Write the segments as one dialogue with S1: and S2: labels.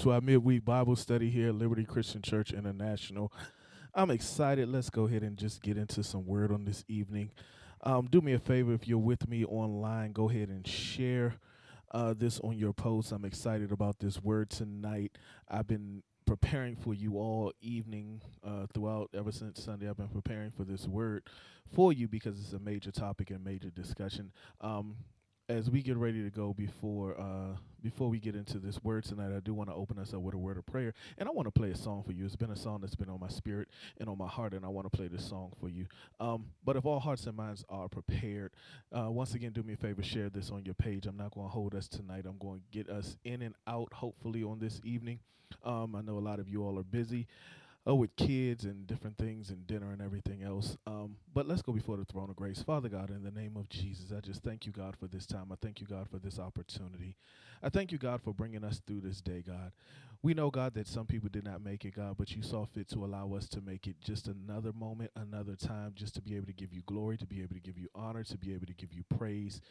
S1: to
S2: our midweek Bible study here at Liberty Christian Church International. I'm excited. Let's go ahead and just get into some word on this evening. Um, do me a favor if you're with me online, go ahead and share uh, this on your post. I'm excited about this word tonight. I've been preparing for you all evening uh, throughout ever since Sunday. I've been preparing for this word for you because it's a major topic and major discussion. Um, as we get ready to go before uh before we get into this word tonight, I do want to open us up with a word of prayer, and I want to play a song for you. It's been a song that's been on my spirit and on my heart, and I want to play this song for you. Um, but if all hearts and minds are prepared, uh, once again, do me a favor, share this on your page. I'm not going to hold us tonight. I'm going to get us in and out, hopefully, on this evening. Um, I know a lot of you all are busy uh, with kids and different things and dinner and everything else. Um, but let's go before the throne of grace. Father God, in the name of Jesus, I just thank you, God, for this time. I thank you, God, for this opportunity. I thank you, God, for bringing us through this day, God. We know, God, that some people did not make it, God, but you saw fit to allow us to make it just another moment, another time, just to be able to give you glory, to be able to give you honor, to be able to give you praise,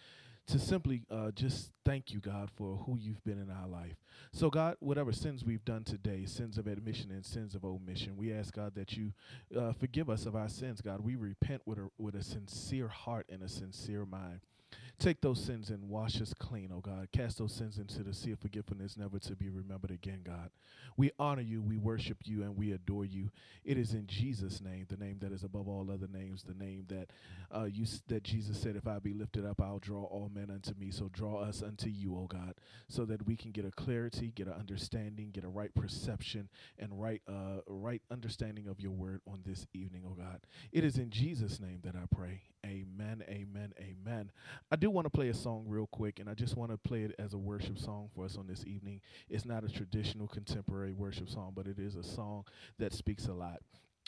S2: to simply uh, just thank you, God, for who you've been in our life. So, God, whatever sins we've done today, sins of admission and sins of omission, we ask, God, that you uh, forgive us of our sins, God. We repent with a, with a sincere heart and a sincere mind.
S3: Take those sins and wash us clean, oh God. Cast those sins into the sea of forgiveness, never to be remembered again, God. We honor you, we worship you, and we adore you. It is in Jesus' name, the name that is above all other names, the name that uh, you that Jesus said, "If I be lifted up, I'll draw all men unto me." So draw us unto you, oh God, so that we can get a clarity, get an understanding, get a right perception, and right uh, right understanding of your word on this evening, oh God. It is in Jesus' name that I pray. Amen, amen, amen. I do want to play a song real quick, and I just want to play it as a worship song for us on this evening. It's not a traditional contemporary worship song, but it is a song that speaks a lot.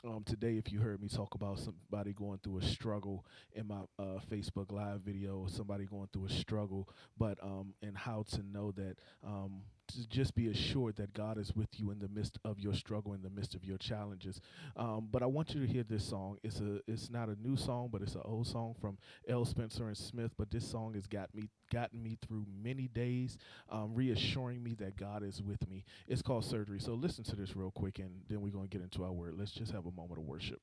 S3: Um, today, if you heard me talk about somebody going through a struggle in my uh, Facebook Live video, somebody going through a struggle, but um, and how to know that um, just be assured that God is with you in the midst of your struggle, in the midst of your challenges. Um, but I want you to hear this song. It's a it's not a new song, but it's an old song from L. Spencer and Smith. But this song has got me gotten me through many days, um, reassuring me that God is with me. It's called Surgery. So listen to this real quick, and then we're gonna get into our word. Let's just have a moment of worship.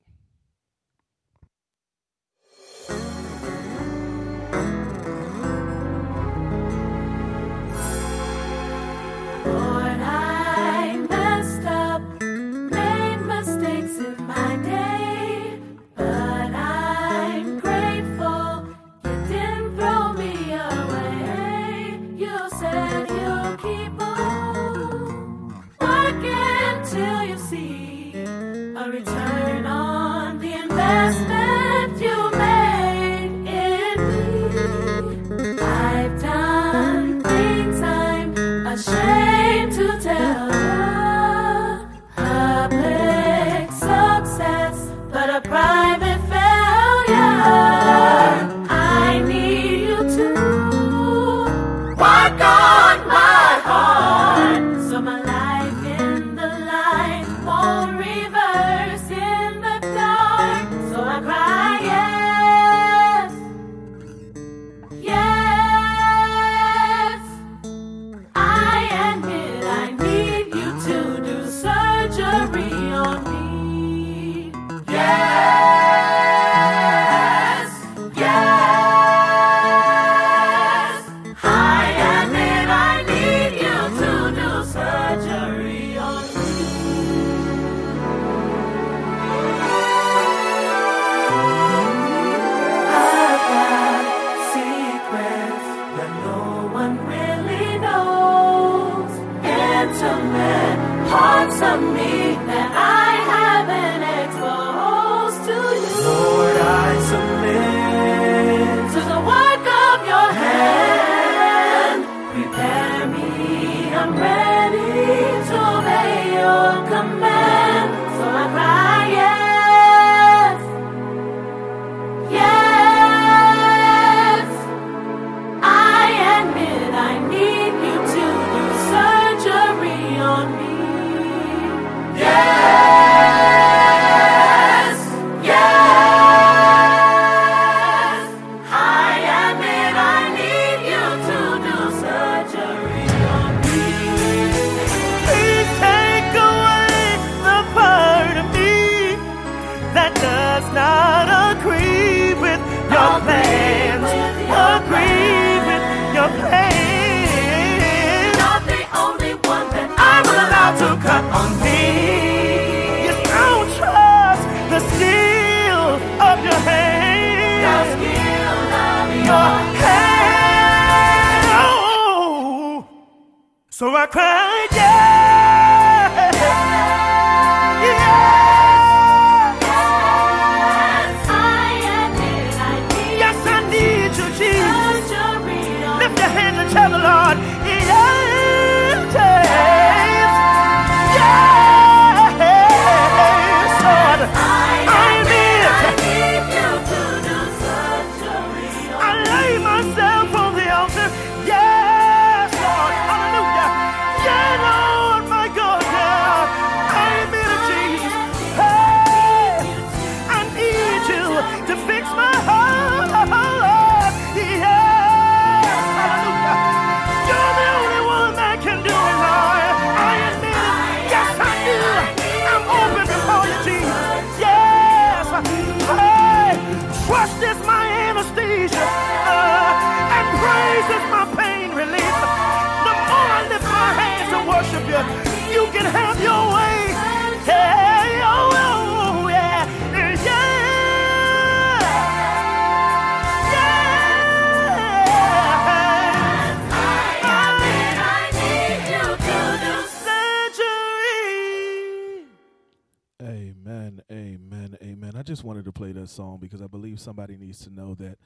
S2: Song because I believe somebody needs to know that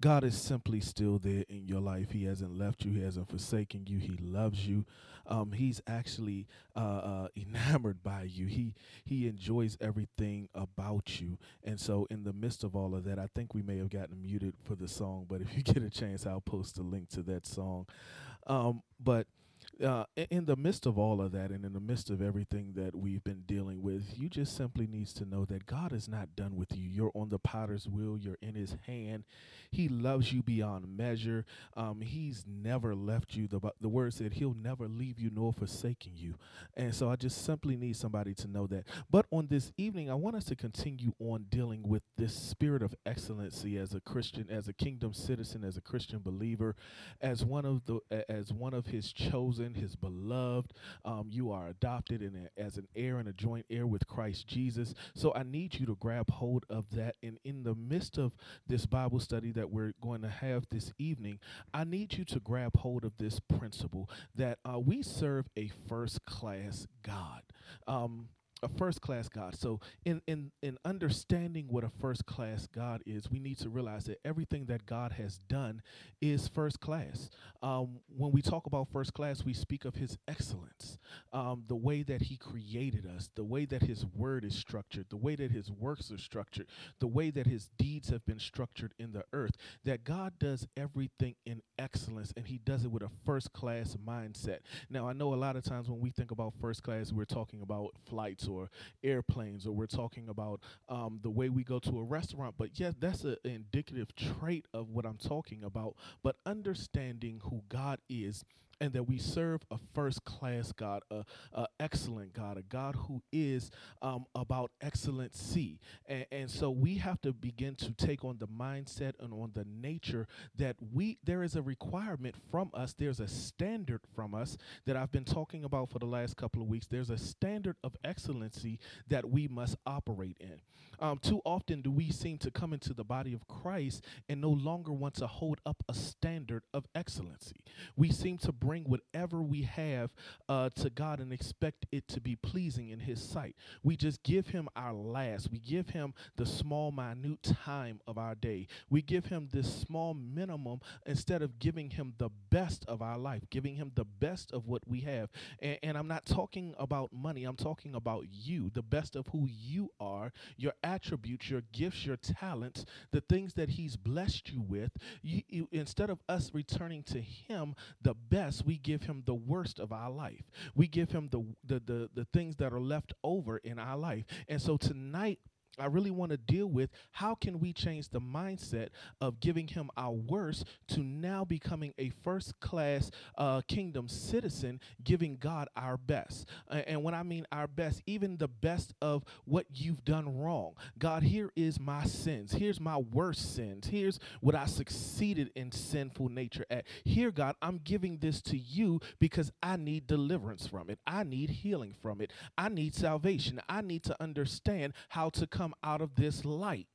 S2: God is simply still there in your life. He hasn't left you, He hasn't forsaken you. He loves you. Um, he's actually uh, uh, enamored by you. He He enjoys everything about you. And so, in the midst of all of that, I think we may have gotten muted for the song. But if you get a chance, I'll post a link to that song. Um, but uh, in the midst of all of that and in the midst of everything that we've been dealing with, you just simply needs to know that God is not done with you. You're on the potter's wheel. You're in his hand. He loves you beyond measure. Um, he's never left you. The, the word said he'll never leave you nor forsaken you. And so I just simply need somebody to know that. But on this evening, I want us to continue on dealing with this spirit of excellency as a Christian, as a kingdom citizen, as a Christian believer, as one of the as one of his chosen, his beloved. Um, you are adopted and a- as an heir and a joint heir with Christ Jesus. So I need you to grab hold of that. And in the midst of this Bible study that we're going to have this evening, I need you to grab hold of this principle that uh, we serve a first class God. Um, a first class God. So in in in understanding what a first class God is, we need to realize that everything that God has done is first class. Um, when we talk about first class, we speak of His excellence, um, the way that He created us, the way that His Word is structured, the way that His works are structured, the way that His deeds have been structured in the earth. That God does everything in excellence, and He does it with a first class mindset. Now, I know a lot of times when we think about first class, we're talking about flights or airplanes, or we're talking about um, the way we go to a restaurant. But yes, that's an indicative trait of what I'm talking about. But understanding who God is and that we serve a first class God, a, a excellent God, a God who is um, about excellency. And, and so we have to begin to take on the mindset and on the nature that we there is a requirement from us. There's a standard from us that I've been talking about for the last couple of weeks. There's a standard of excellency that we must operate in. Um, too often do we seem to come into the body of Christ and no longer want to hold up a standard of excellency. We seem to bring whatever we have uh, to God and expect it to be pleasing in His sight. We just give Him our last. We give Him the small, minute time of our day. We give Him this small minimum instead of giving Him the best of our life, giving Him the best of what we have. And, and I'm not talking about money, I'm talking about you, the best of who you are, your attributes, your gifts, your talents, the things that He's blessed you with. You, you, instead of us returning to Him the best, we give Him the worst of our life. We give Him the, the, the, the things that are left over in our life. And so tonight, I really want to deal with how can we change the mindset of giving him our worst to now becoming a first class uh, kingdom citizen, giving God our best. And when I mean our best, even the best of what you've done wrong. God, here is my sins. Here's my worst sins. Here's what I succeeded in sinful nature at. Here, God, I'm giving this to you because I need deliverance from it. I need healing from it. I need salvation. I need to understand how to come out of this light.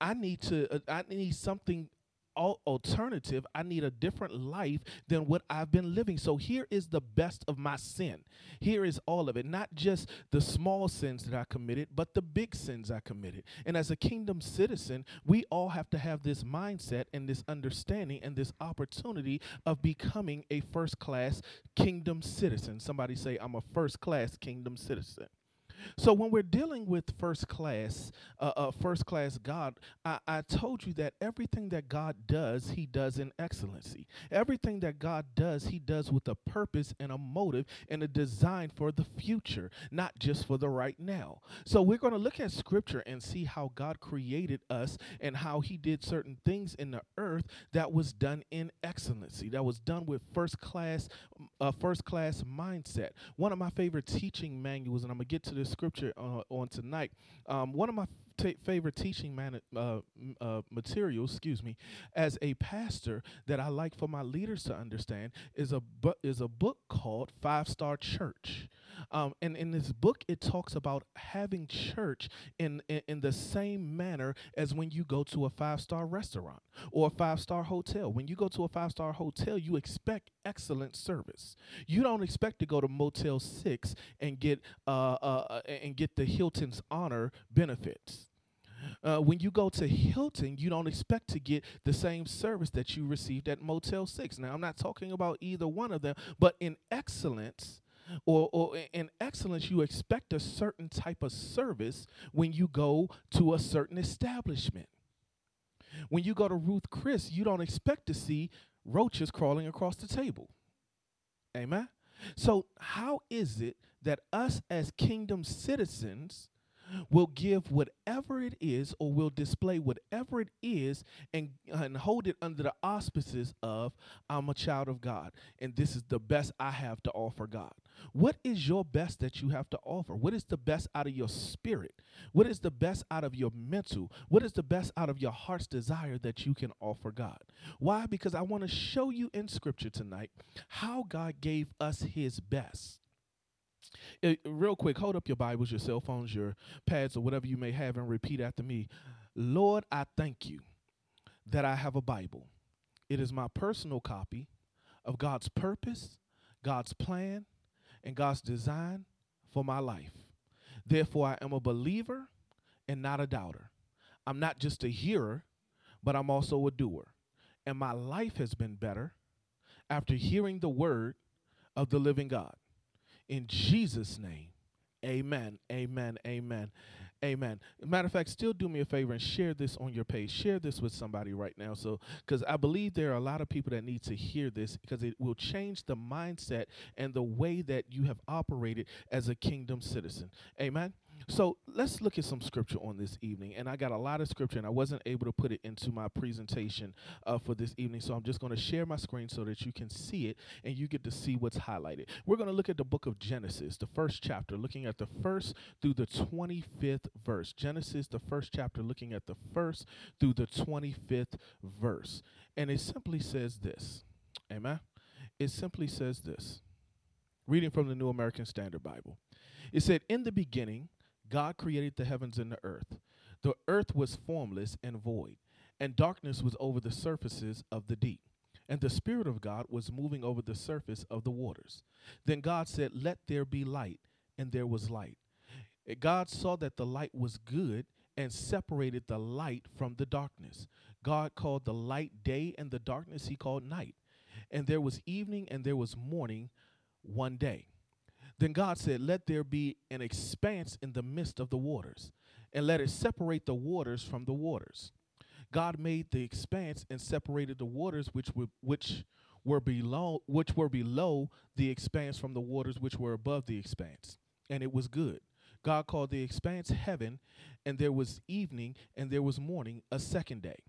S2: I need to uh, I need something alternative. I need a different life than what I've been living. So here is the best of my sin. Here is all of it, not just the small sins that I committed, but the big sins I committed. And as a kingdom citizen, we all have to have this mindset and this understanding and this opportunity of becoming a first class kingdom citizen. Somebody say, I'm a first class kingdom citizen. So when we're dealing with first class, uh, uh, first class God, I, I told you that everything that God does, He does in excellency. Everything that God does, He does with a purpose and a motive and a design for the future, not just for the right now. So we're going to look at Scripture and see how God created us and how He did certain things in the earth that was done in excellency, that was done with first class, uh, first class mindset. One of my favorite teaching manuals, and I'm gonna get to this scripture uh, on tonight. Um, one of my ta favorite teaching man- uh, uh, materials, excuse me, as a pastor that I like for my leaders to understand is a bu- is a book called Five Star Church. Um, and in this book, it talks about having church in, in, in the same manner as when you go to a five star restaurant or a five star hotel. When you go to a five star hotel, you expect excellent service. You don't expect to go to Motel Six and get uh, uh, uh, and get the Hilton's honor benefits. Uh, when you go to Hilton, you don't expect to get the same service that you received at Motel 6. Now, I'm not talking about either one of them, but in excellence, or, or in excellence, you expect a certain type of service when you go to a certain establishment. When you go to Ruth Chris, you don't expect to see roaches crawling across the table. Amen. So, how is it that us as kingdom citizens will give whatever it is or will display whatever it is and, and hold it under the auspices of I'm a child of God and this is the best I have to offer God. What is your best that you have to offer? What is the best out of your spirit? What is the best out of your mental? What is the best out of your heart's desire that you can offer God? Why? Because I want to show you in scripture tonight how God gave us his best. Uh, real quick, hold up your Bibles, your cell phones, your pads, or whatever you may have, and repeat after me. Lord, I thank you that I have a Bible. It is my personal copy of God's purpose, God's plan, and God's design for my life. Therefore, I am a believer and not a doubter. I'm not just a hearer, but I'm also a doer. And my life has been better after hearing the word of the living God. In Jesus' name, amen, amen, amen, amen. Matter of fact, still do me a favor and share this on your page. Share this with somebody right now. So, because I believe there are a lot of people that need to hear this because it will change the mindset and the way that you have operated as a kingdom citizen. Amen. So let's look at some scripture on this evening. And I got a lot of scripture, and I wasn't able to put it into my presentation uh, for this evening. So I'm just going to share my screen so that you can see it and you get to see what's highlighted. We're going to look at the book of Genesis, the first chapter, looking at the first through the 25th verse. Genesis, the first chapter, looking at the first through the 25th verse. And it simply says this. Amen. It simply says this. Reading from the New American Standard Bible. It said, In the beginning, God created the heavens and the earth. The earth was formless and void, and darkness was over the surfaces of the deep. And the Spirit of God was moving over the surface of the waters. Then God said, Let there be light, and there was light. God saw that the light was good and separated the light from the darkness. God called the light day, and the darkness he called night. And there was evening and there was morning one day. Then God said, Let there be an expanse in the midst of the waters, and let it separate the waters from the waters. God made the expanse and separated the waters which were which were below which were below the expanse from the waters which were above the expanse. And it was good. God called the expanse heaven, and there was evening and there was morning a second day.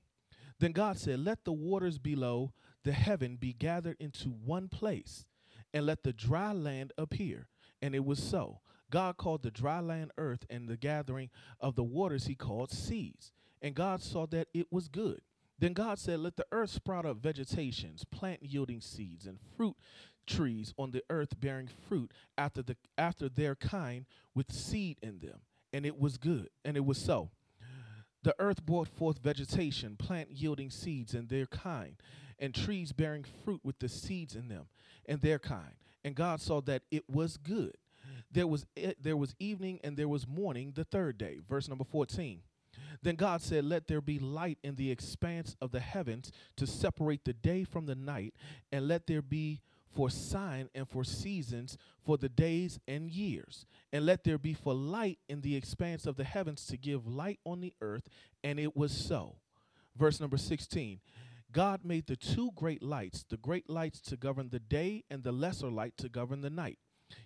S2: Then God said, Let the waters below the heaven be gathered into one place, and let the dry land appear. And it was so. God called the dry land earth, and the gathering of the waters he called seas. And God saw that it was good. Then God said, Let the earth sprout up vegetations, plant yielding seeds, and fruit trees on the earth bearing fruit after the after their kind with seed in them. And it was good, and it was so. The earth brought forth vegetation, plant yielding seeds in their kind, and trees bearing fruit with the seeds in them, and their kind. And God saw that it was good. There was e- there was evening and there was morning the third day. Verse number 14. Then God said, Let there be light in the expanse of the heavens to separate the day from the night, and let there be for sign and for seasons, for the days and years. And let there be for light in the expanse of the heavens to give light on the earth. And it was so. Verse number 16 God made the two great lights, the great lights to govern the day, and the lesser light to govern the night.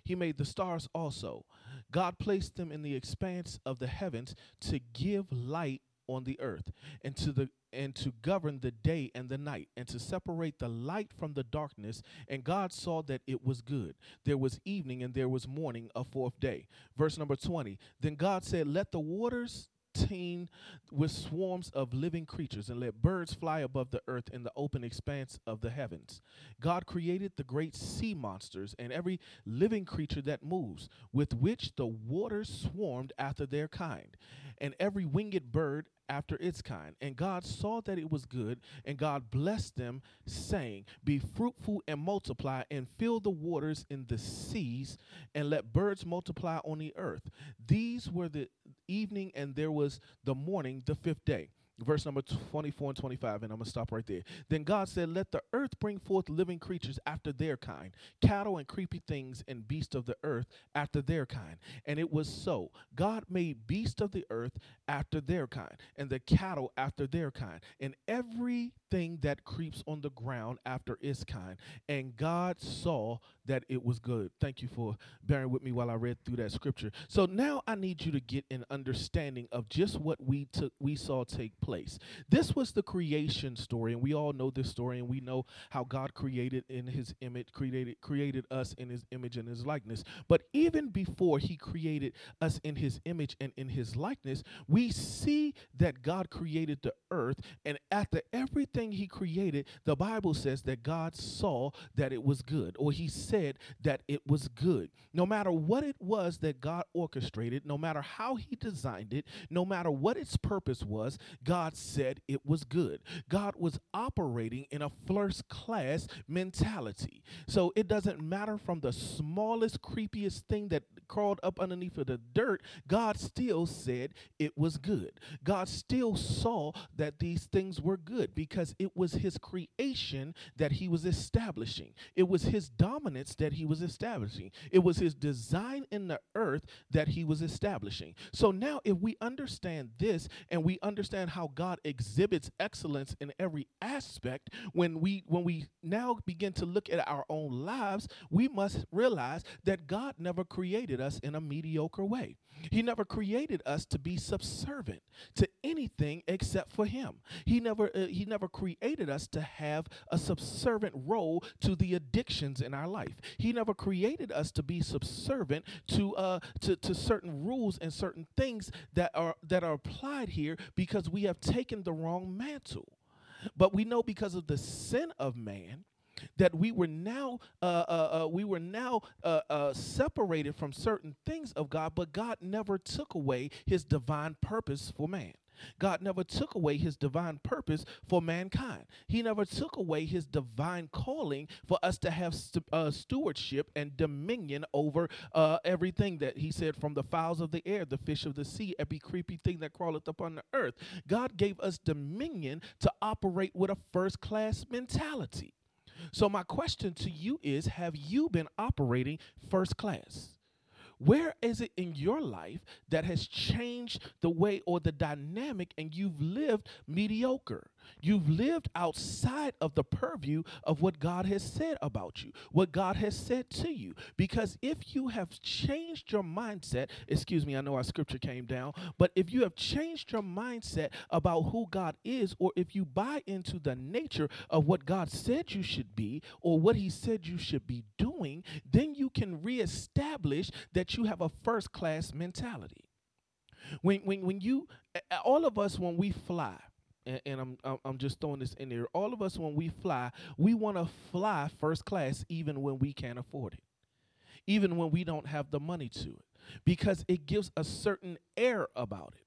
S2: He made the stars also. God placed them in the expanse of the heavens to give light on the earth and to the and to govern the day and the night and to separate the light from the darkness and God saw that it was good there was evening and there was morning a fourth day verse number 20 then God said let the waters t- maintained with swarms of living creatures and let birds fly above the earth in the open expanse of the heavens. God created the great sea monsters and every living creature that moves, with which the waters swarmed after their kind, and every winged bird after its kind. And God saw that it was good, and God blessed them, saying, Be fruitful and multiply, and fill the waters in the seas, and let birds multiply on the earth. These were the evening, and there was the morning, the fifth day. Verse number 24 and 25, and I'm going to stop right there. Then God said, Let the earth bring forth living creatures after their kind, cattle and creepy things, and beasts of the earth after their kind. And it was so. God made beasts of the earth after their kind, and the cattle after their kind, and everything that creeps on the ground after its kind. And God saw that it was good. Thank you for bearing with me while I read through that scripture. So now I need you to get an understanding of just what we took we saw take place. This was the creation story, and we all know this story, and we know how God created in his image, created created us in his image and his likeness. But even before he created us in his image and in his likeness, we see that God created the earth, and after everything he created, the Bible says that God saw that it was good, or he said that it was good. No matter what it was that God orchestrated, no matter how he designed it, no matter what its purpose was, God said it was good. God was operating in a first class mentality. So it doesn't matter from the smallest, creepiest thing that crawled up underneath of the dirt, God still said it was good. God still saw that these things were good because it was his creation that he was establishing. It was his dominance that he was establishing. It was his design in the earth that he was establishing. So now if we understand this and we understand how God exhibits excellence in every aspect, when we when we now begin to look at our own lives, we must realize that God never created us in a mediocre way. He never created us to be subservient to anything except for him. He never uh, he never created us to have a subservient role to the addictions in our life. He never created us to be subservient to uh to, to certain rules and certain things that are that are applied here because we have taken the wrong mantle. But we know because of the sin of man that we were now uh, uh, uh, we were now uh, uh, separated from certain things of God, but God never took away His divine purpose for man. God never took away his divine purpose for mankind. He never took away his divine calling for us to have st- uh, stewardship and dominion over uh, everything that he said from the fowls of the air, the fish of the sea, every creepy thing that crawleth upon the earth. God gave us dominion to operate with a first class mentality. So, my question to you is Have you been operating first class? Where is it in your life that has changed the way or the dynamic and you've lived mediocre? You've lived outside of the purview of what God has said about you, what God has said to you. Because if you have changed your mindset, excuse me, I know our scripture came down, but if you have changed your mindset about who God is, or if you buy into the nature of what God said you should be, or what He said you should be doing, then you can reestablish that you have a first class mentality. When, when, when you, all of us, when we fly, and, and I'm, I'm just throwing this in there. All of us, when we fly, we want to fly first class, even when we can't afford it, even when we don't have the money to it, because it gives a certain air about it.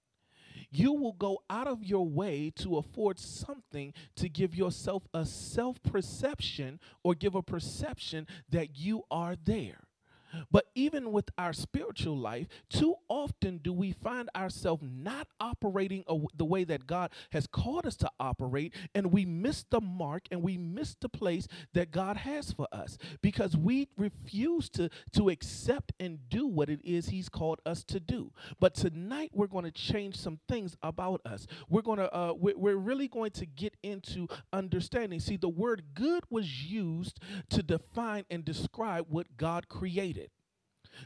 S2: You will go out of your way to afford something to give yourself a self perception or give a perception that you are there. But even with our spiritual life, too often do we find ourselves not operating the way that God has called us to operate, and we miss the mark and we miss the place that God has for us because we refuse to, to accept and do what it is He's called us to do. But tonight, we're going to change some things about us. We're going to, uh, we're, we're really going to get into understanding. See, the word good was used to define and describe what God created.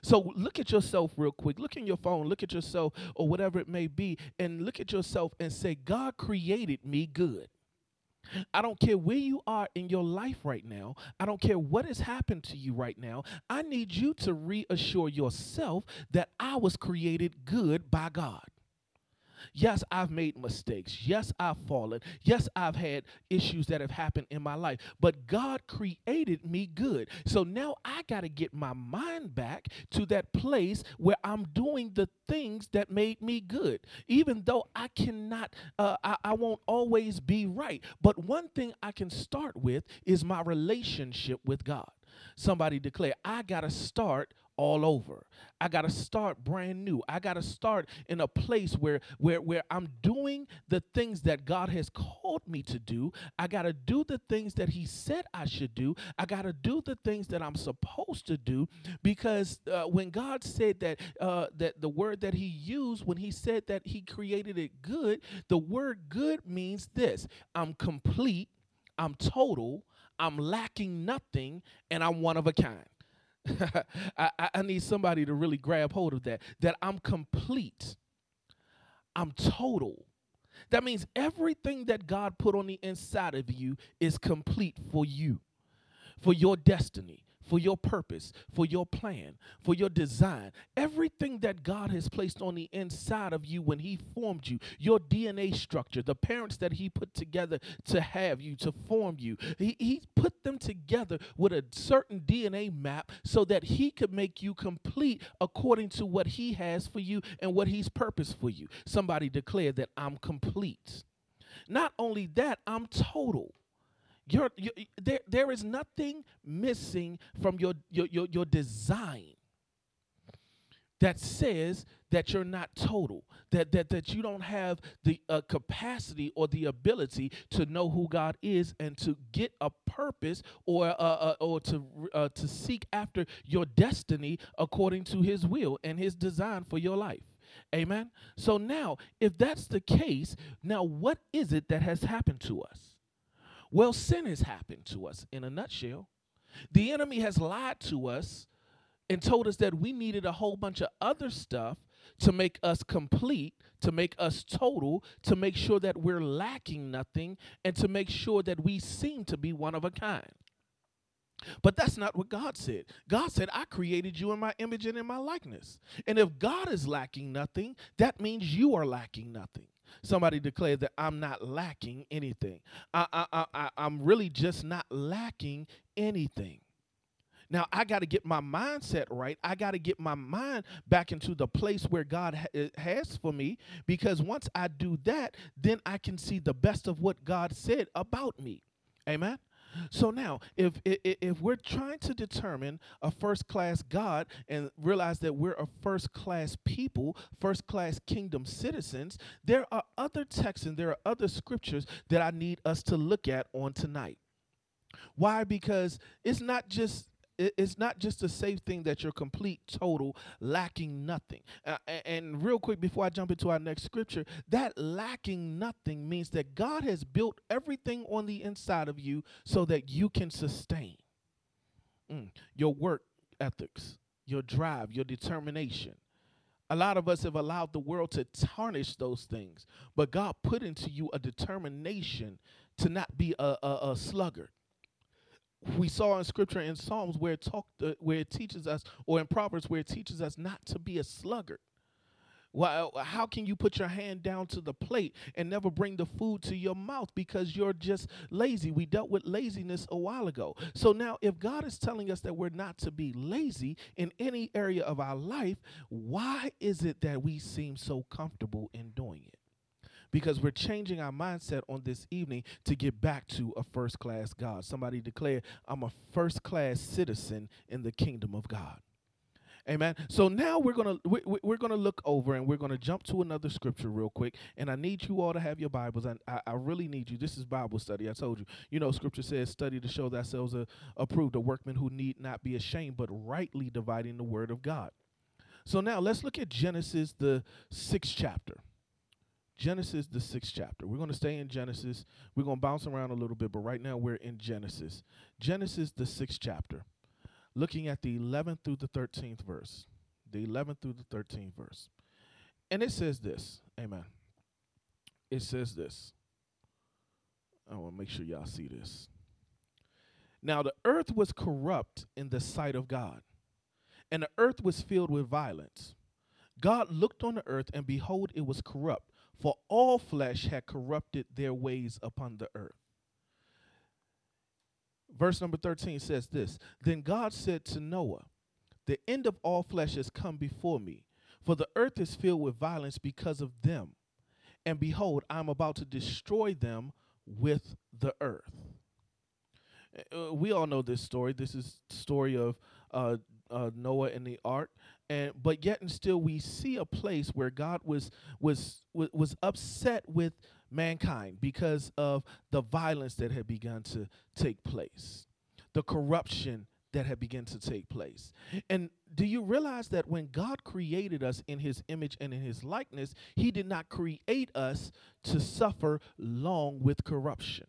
S2: So look at yourself real quick. Look in your phone, look at yourself or whatever it may be, and look at yourself and say, God created me good. I don't care where you are in your life right now. I don't care what has happened to you right now. I need you to reassure yourself that I was created good by God. Yes, I've made mistakes. Yes, I've fallen. Yes, I've had issues that have happened in my life. But God created me good. So now I got to get my mind back to that place where I'm doing the things that made me good. Even though I cannot, uh, I, I won't always be right. But one thing I can start with is my relationship with God. Somebody declare, I got to start all over. I got to start brand new. I got to start in a place where where where I'm doing the things that God has called me to do. I got to do the things that he said I should do. I got to do the things that I'm supposed to do because uh, when God said that uh, that the word that he used when he said that he created it good, the word good means this. I'm complete, I'm total, I'm lacking nothing, and I'm one of a kind. I, I- need somebody to really grab hold of that. That I'm complete. I'm total. That means everything that God put on the inside of you is complete for you, for your destiny, for your purpose, for your plan, for your design. Everything that God has placed on the inside of you when He formed you, your DNA structure, the parents that He put together to have you, to form you, He, he put them together with a certain DNA map so that He could make you complete according to what He has for you and what He's purposed for you. Somebody declare that I'm complete. Not only that, I'm total. You're, you there, there is nothing missing from your, your, your, your design that says that you're not total, that, that, that you don't have the uh, capacity or the ability to know who God is and to get a purpose or, uh, uh, or to, uh, to seek after your destiny according to His will and His design for your life. Amen. So now, if that's the case, now what is it that has happened to us? Well, sin has happened to us in a nutshell. The enemy has lied to us and told us that we needed a whole bunch of other stuff to make us complete, to make us total, to make sure that we're lacking nothing, and to make sure that we seem to be one of a kind. But that's not what God said. God said, I created you in my image and in my likeness. And if God is lacking nothing, that means you are lacking nothing. Somebody declared that I'm not lacking anything. I, I, I, I'm really just not lacking anything. Now I got to get my mindset right. I got to get my mind back into the place where God ha- uh, has for me because once I do that, then I can see the best of what God said about me. Amen. So now, if i- i- if we're trying to determine a first class God and realize that we're a first class people, first class kingdom citizens, there are other texts and there are other scriptures that I need us to look at on tonight. Why? Because it's not just it's not just a safe thing that you're complete, total, lacking nothing. Uh, and real quick, before I jump into our next scripture, that lacking nothing means that God has built everything on the inside of you so that you can sustain Mm. your work ethics, your drive, your determination. A lot of us have allowed the world to tarnish those things, but God put into you a determination to not be a, a, a sluggard we saw in scripture in Psalms where it talked, uh, where it teaches us, or in Proverbs where it teaches us not to be a sluggard. Well, how can you put your hand down to the plate and never bring the food to your mouth because you're just lazy? We dealt with laziness a while ago. So now, if God is telling us that we're not to be lazy in any area of our life, why is it that we seem so comfortable in doing it? Because we're changing our mindset on this evening to get back to a first class God. Somebody declare, I'm a first class citizen in the kingdom of God. Amen. So now we're gonna we, we- we're gonna look over and we're gonna jump to another scripture real quick. And I need you all to have your Bibles. And I, I really need you. This is Bible study. I told you. You know, Scripture says, "Study to show thyself a, uh, approved, a workman who need not be ashamed, but rightly dividing the word of God." So now let's look at Genesis, the sixth chapter. Genesis, the sixth chapter. We're going to stay in Genesis. We're going to bounce around a little bit, but right now we're in Genesis. Genesis, the sixth chapter, looking at the 11th through the 13th verse. The 11th through the 13th verse. And it says this. Amen. It says this. I want to make sure y'all see this. Now the earth was corrupt in the sight of God, and the earth was filled with violence. God looked on the earth, and behold, it was corrupt, for all flesh had corrupted their ways upon the earth. Verse number 13 says this Then God said to Noah, The end of all flesh has come before me, for the earth is filled with violence because of them. And behold, I am about to destroy them with the earth. Uh, we all know this story. This is story of uh, uh, Noah and the ark, and but yet and still we see a place where God was was was, was upset with mankind because of the violence that had begun to take place, the corruption that had begun to take place. And do you realize that when God created us in his image and in his likeness, he did not create us to suffer long with corruption.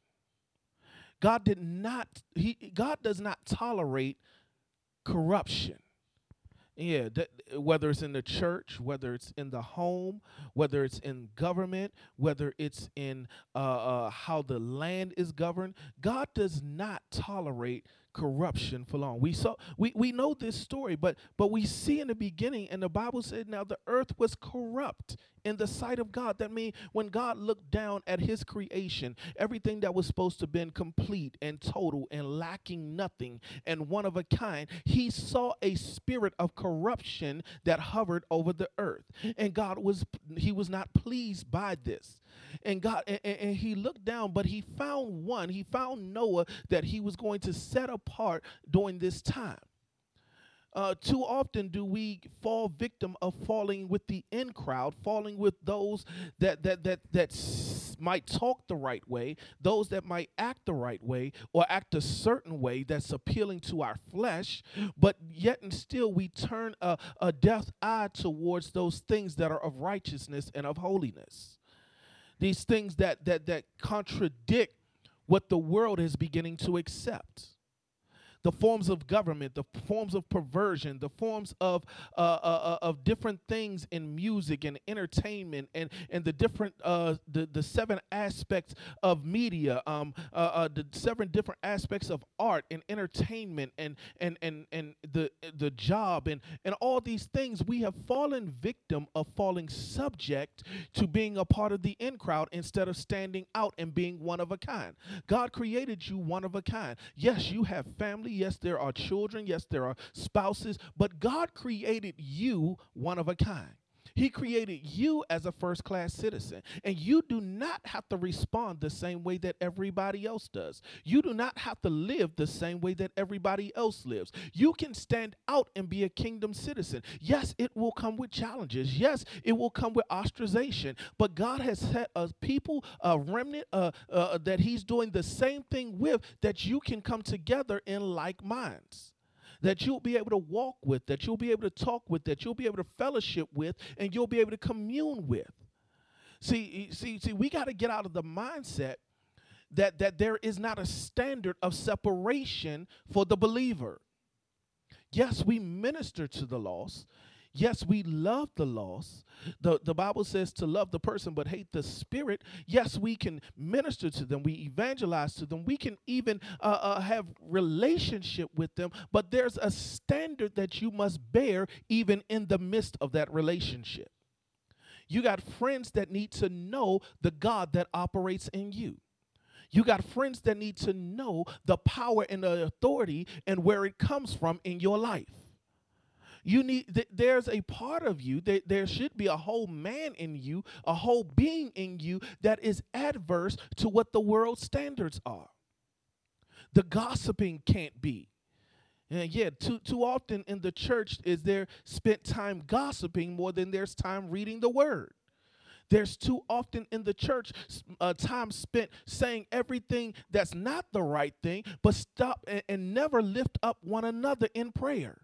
S2: God did not he God does not tolerate corruption. Yeah, that, whether it's in the church, whether it's in the home, whether it's in government, whether it's in uh, uh, how the land is governed, God does not tolerate corruption for long. We saw we, we know this story, but but we see in the beginning, and the Bible said, now the earth was corrupt in the sight of God. That means when God looked down at his creation, everything that was supposed to have been complete and total and lacking nothing and one of a kind, he saw a spirit of corruption that hovered over the earth. And God was he was not pleased by this. And God and, and he looked down, but he found one, he found Noah that he was going to set apart during this time. Uh, too often do we fall victim of falling with the in crowd, falling with those that that that that might talk the right way, those that might act the right way, or act a certain way that's appealing to our flesh, but yet and still we turn a, a deaf eye towards those things that are of righteousness and of holiness. These things that that that contradict what the world is beginning to accept the forms of government, the forms of perversion, the forms of uh, uh, uh, of different things in music and entertainment, and and the different uh, the the seven aspects of media, um, uh, uh, the seven different aspects of art and entertainment, and and and and the the job, and and all these things, we have fallen victim of falling subject to being a part of the in crowd instead of standing out and being one of a kind. God created you one of a kind. Yes, you have family. Yes, there are children. Yes, there are spouses. But God created you one of a kind. He created you as a first class citizen, and you do not have to respond the same way that everybody else does. You do not have to live the same way that everybody else lives. You can stand out and be a kingdom citizen. Yes, it will come with challenges. Yes, it will come with ostracization, but God has set a people, a remnant uh, uh, that He's doing the same thing with that you can come together in like minds that you'll be able to walk with, that you'll be able to talk with, that you'll be able to fellowship with, and you'll be able to commune with. See, see, see, we got to get out of the mindset that that there is not a standard of separation for the believer. Yes, we minister to the lost. Yes, we love the lost. The, the Bible says to love the person but hate the spirit. Yes, we can minister to them. We evangelize to them. We can even uh, uh, have relationship with them. But there's a standard that you must bear even in the midst of that relationship. You got friends that need to know the God that operates in you. You got friends that need to know the power and the authority and where it comes from in your life. You need th- there's a part of you that there should be a whole man in you, a whole being in you that is adverse to what the world standards are. The gossiping can't be. Yeah, yeah. Too too often in the church is there spent time gossiping more than there's time reading the word. There's too often in the church uh, time spent saying everything that's not the right thing, but stop and, and never lift up one another in prayer.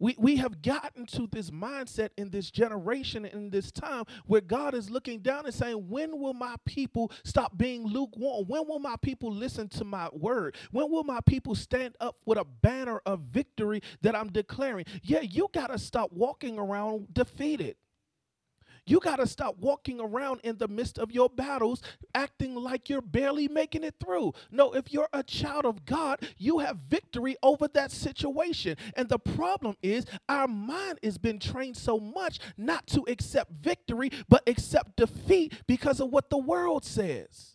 S2: We, we have gotten to this mindset in this generation, in this time, where God is looking down and saying, When will my people stop being lukewarm? When will my people listen to my word? When will my people stand up with a banner of victory that I'm declaring? Yeah, you got to stop walking around defeated. You got to stop walking around in the midst of your battles acting like you're barely making it through. No, if you're a child of God, you have victory over that situation. And the problem is our mind has been trained so much not to accept victory, but accept defeat because of what the world says.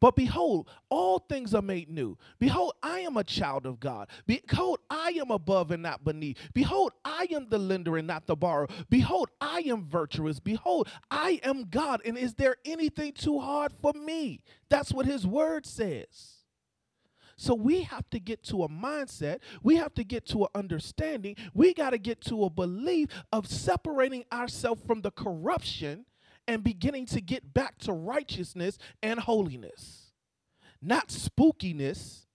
S2: But behold, all things are made new. Behold, I am a child of God. Behold, I am above and not beneath. Behold, I am the lender and not the borrower. Behold, I am virtuous. Behold, I am God. And is there anything too hard for me? That's what his word says. So we have to get to a mindset, we have to get to an understanding, we got to get to a belief of separating ourselves from the corruption and beginning to get back to righteousness and holiness. Not spookiness,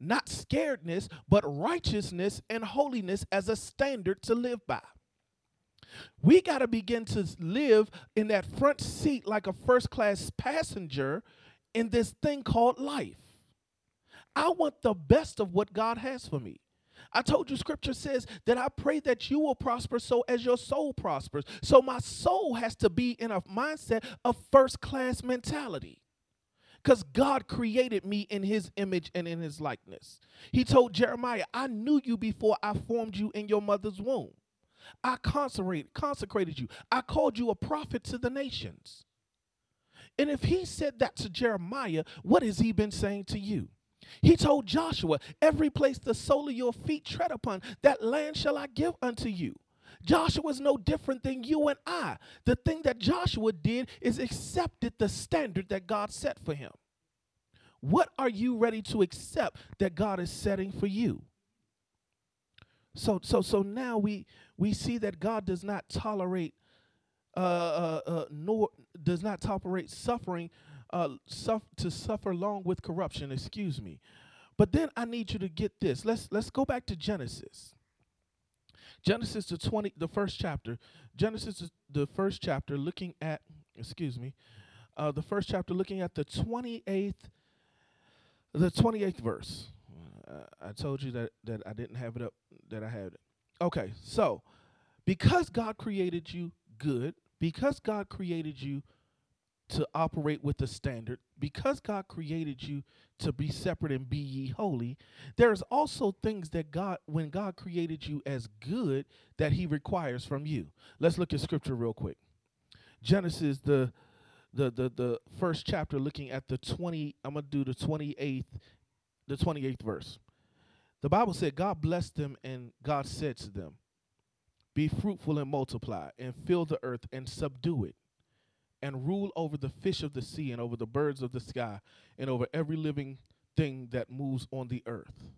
S2: not scaredness, but righteousness and holiness as a standard to live by. We got to begin to live in that front seat like a first class passenger in this thing called life. I want the best of what God has for me. I told you scripture says that I pray that you will prosper so as your soul prospers. So my soul has to be in a mindset of first class mentality. Because God created me in his image and in his likeness. He told Jeremiah, I knew you before I formed you in your mother's womb. I consecrated, consecrated you. I called you a prophet to the nations. And if he said that to Jeremiah, what has he been saying to you? He told Joshua, Every place the sole of your feet tread upon, that land shall I give unto you. Joshua is no different than you and I. The thing that Joshua did is accepted the standard that God set for him. What are you ready to accept that God is setting for you? So so so now we we see that God does not tolerate uh, uh, uh nor does not tolerate suffering uh to suffer long with corruption, excuse me. But then I need you to get this. Let's let's go back to Genesis. Genesis the 20 the first chapter. Genesis the first chapter looking at excuse me. Uh the first chapter looking at the 28th the 28th verse. Uh, I told you that that I didn't have it up that I had it. Okay, so because God created you good, because God created you to operate with the standard, because God created you to be separate and be ye holy, there's also things that God, when God created you as good, that He requires from you. Let's look at scripture real quick. Genesis, the the the the first chapter, looking at the 20, I'm gonna do the 28th, the 28th verse. The Bible said, God blessed them, and God said to them, Be fruitful and multiply, and fill the earth and subdue it and rule over the fish of the sea and over the birds of the sky and over every living thing that moves on the earth.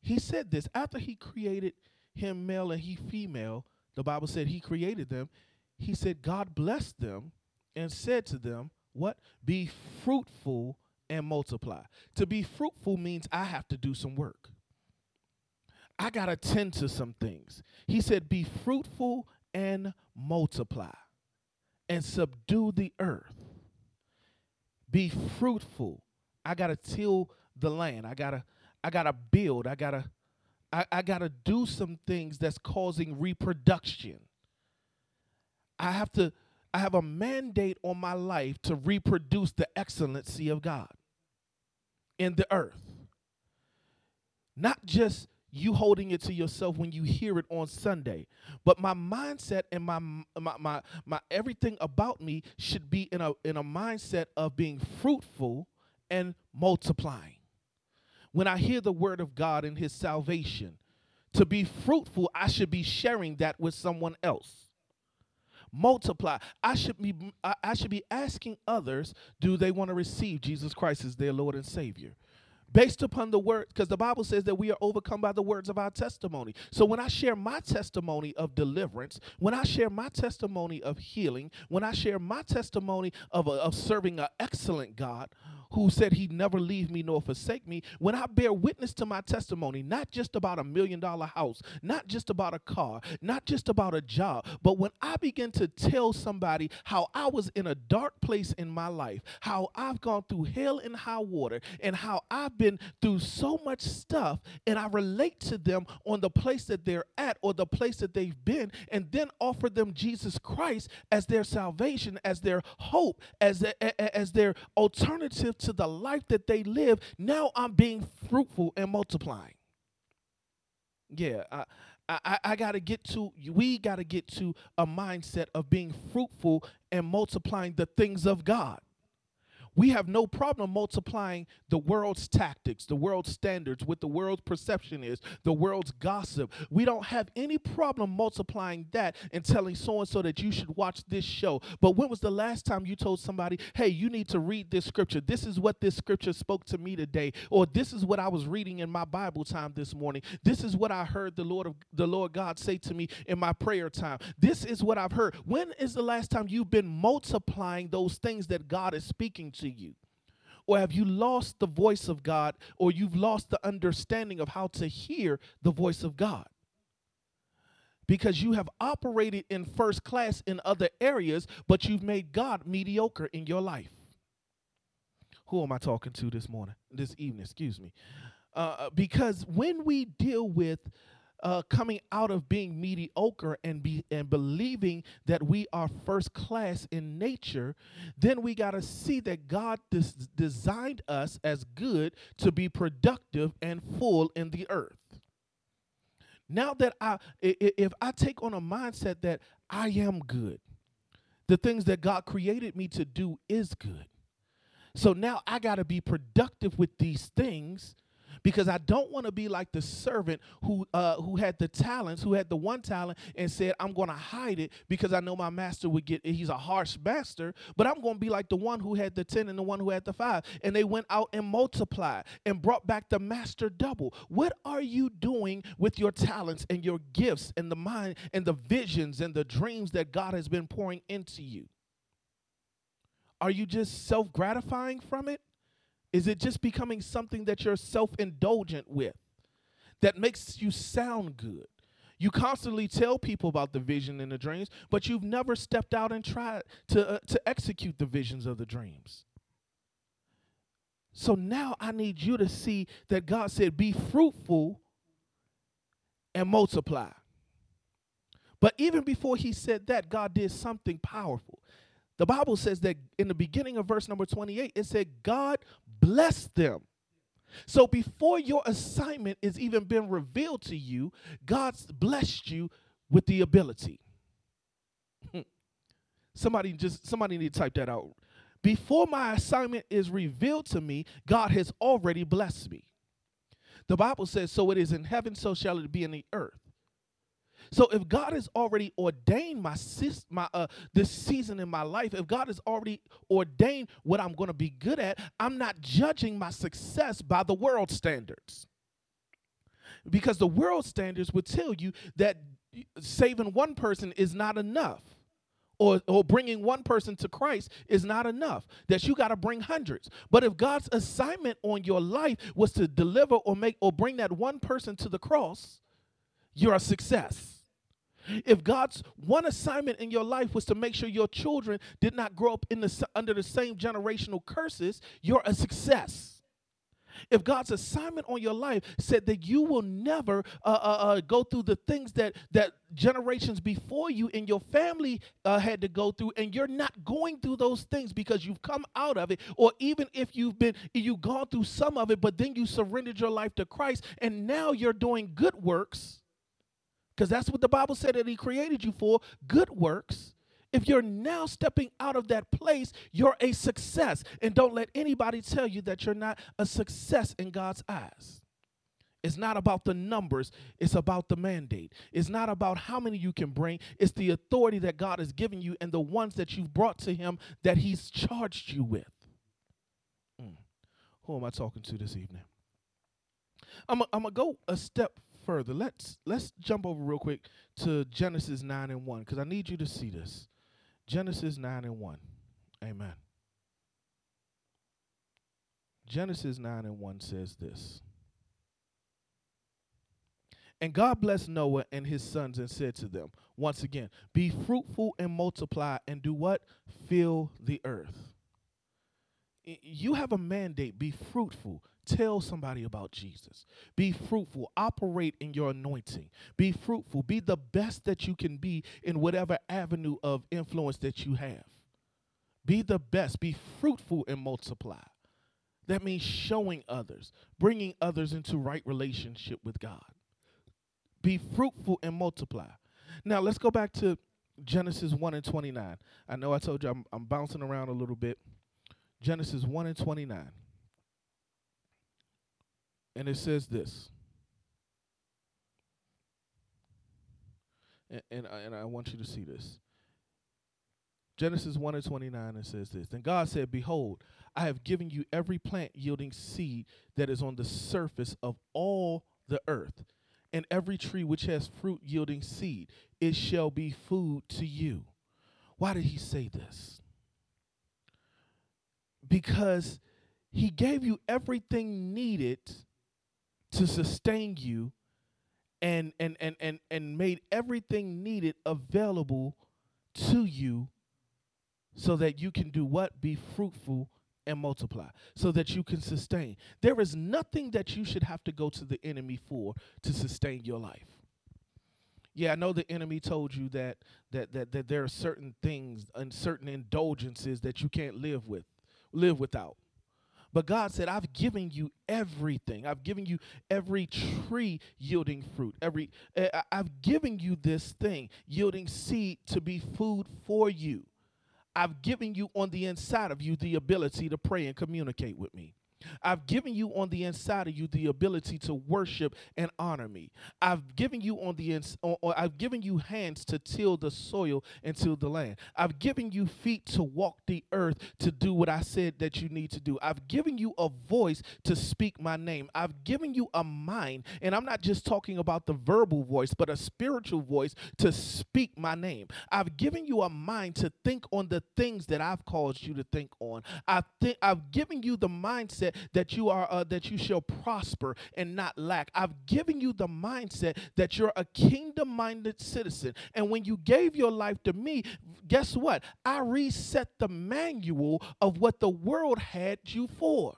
S2: He said this after he created him male and he female. The Bible said he created them. He said God blessed them and said to them, What? Be fruitful and multiply. To be fruitful means I have to do some work. I got to tend to some things. He said, Be fruitful and multiply and subdue the earth. Be fruitful. I gotta till the land. I gotta, I gotta build. I gotta, I, I gotta do some things that's causing reproduction. I have to, I have a mandate on my life to reproduce the excellency of God in the earth. Not just you holding it to yourself when you hear it on Sunday. But my mindset and my my my, my everything about me should be in a in a mindset of being fruitful and multiplying. When I hear the word of God and his salvation, to be fruitful, I should be sharing that with someone else. Multiply. I should be I I should be asking others, do they want to receive Jesus Christ as their Lord and Savior? Based upon the word because the bible says that we are overcome by the words of our testimony. So when i share my testimony of deliverance when i share my testimony of healing when i share my testimony of, of serving an excellent god who said he'd never leave me nor forsake me, when I bear witness to my testimony, not just about a million dollar house, not just about a car, not just about a job, but when I begin to tell somebody how I was in a dark place in my life, how I've gone through hell and high water, and how I've been through so much stuff, and I relate to them on the place that they're at or the place that they've been, and then offer them Jesus Christ as their salvation, as their hope, as, a- as their alternative to the life that they live, now I'm being fruitful and multiplying. Yeah, I, I, I- got to get to, we got to get to a mindset of being fruitful and multiplying the things of God. We have no problem multiplying the world's tactics, the world's standards, what the world's perception is, the world's gossip. We don't have any problem multiplying that and telling so and so that you should watch this show. But when was the last time you told somebody, hey, you need to read this scripture? This is what this scripture spoke to me today, or this is what I was reading in my Bible time this morning. This is what I heard the Lord of the Lord God say to me in my prayer time. This is what I've heard. When is the last time you've been multiplying those things that God is speaking to you? Or have you lost the voice of God, or you've lost the understanding of how to hear the voice of God? Because you have operated in first class in other areas, but you've made God mediocre in your life. Who am I talking to this morning, this evening? Excuse me. Uh, because when we deal with uh, coming out of being mediocre and be and believing that we are first class in nature, then we got to see that God des- designed us as good to be productive and full in the earth. Now that I, if I take on a mindset that I am good, the things that God created me to do is good. So now I got to be productive with these things because I don't want to be like the servant who uh, who had the talents, who had the one talent, and said, "I'm going to hide it because I know my master would get." He's a harsh master, but I'm going to be like the one who had the ten and the one who had the five, and they went out and multiplied and brought back the master double. What are you doing with your talents and your gifts and the mind and the visions and the dreams that God has been pouring into you? Are you just self gratifying from it? Is it just becoming something that you're self indulgent with that makes you sound good? You constantly tell people about the vision and the dreams, but you've never stepped out and tried to, uh, to execute the visions of the dreams. So now I need you to see that God said, Be fruitful and multiply. But even before he said that, God did something powerful. The Bible says that in the beginning of verse number 28, it said, God blessed them. So before your assignment is even been revealed to you, God's blessed you with the ability. Hmm. somebody just somebody need to type that out. Before my assignment is revealed to me, God has already blessed me. The Bible says, So it is in heaven, so shall it be in the earth. So if God has already ordained my sis, my uh this season in my life, if God has already ordained what I'm going to be good at, I'm not judging my success by the world standards. Because the world standards would tell you that saving one person is not enough. Or, or bringing one person to Christ is not enough, that you got to bring hundreds. But if God's assignment on your life was to deliver or make or bring that one person to the cross, you're a success. If God's one assignment in your life was to make sure your children did not grow up in the under the same generational curses, you're a success. If God's assignment on your life said that you will never uh, uh, uh, go through the things that that generations before you and your family uh, had to go through, and you're not going through those things because you've come out of it, or even if you've been you've gone through some of it, but then you surrendered your life to Christ, and now you're doing good works because that's what the Bible said that He created you for good works. If you're now stepping out of that place, you're a success. And don't let anybody tell you that you're not a success in God's eyes. It's not about the numbers, it's about the mandate. It's not about how many you can bring, it's the authority that God has given you and the ones that you've brought to Him that He's charged you with. Mm. Who am I talking to this evening? I'm going to go a step further. Let's let's jump over real quick to Genesis 9 and 1 because I need you to see this. Genesis 9 and 1. Amen. Genesis 9 and 1 says this. And God blessed Noah and his sons and said to them, once again, be fruitful and multiply and do what? Fill the earth. You have a mandate, be fruitful. Tell somebody about Jesus. Be fruitful. Operate in your anointing. Be fruitful. Be the best that you can be in whatever avenue of influence that you have. Be the best. Be fruitful and multiply. That means showing others, bringing others into right relationship with God. Be fruitful and multiply. Now let's go back to Genesis 1 and 29. I know I told you I'm, I'm bouncing around a little bit. Genesis 1 and 29. And it says this. And, and, I- and I want you to see this. Genesis 1 and 29, it says this. And God said, Behold, I have given you every plant yielding seed that is on the surface of all the earth, and every tree which has fruit yielding seed. It shall be food to you. Why did he say this? Because he gave you everything needed to sustain you and and and and, and made everything needed available to you so that you can do what? Be fruitful and multiply, so that you can sustain. There is nothing that you should have to go to the enemy for to sustain your life. Yeah, I know the enemy told you that that that, that there are certain things and certain indulgences that you can't live with, live without. But God said, I've given you everything. I've given you every tree yielding fruit. Every uh, I've given you this thing yielding seed to be food for you. I've given you on the inside of you the ability to pray and communicate with me. I've given you on the inside of you the ability to worship and honor me. I've given you on the ins- or, or I've given you hands to till the soil and till the land. I've given you feet to walk the earth to do what I said that you need to do. I've given you a voice to speak my name. I've given you a mind, and I'm not just talking about the verbal voice, but a spiritual voice to speak my name. I've given you a mind to think on the things that I've caused you to think on. I've thi- I've given you the mindset that you are uh, that you shall prosper and not lack. I've given you the mindset that you're a kingdom-minded citizen. And when you gave your life to me, guess what? I reset the manual of what the world had you for.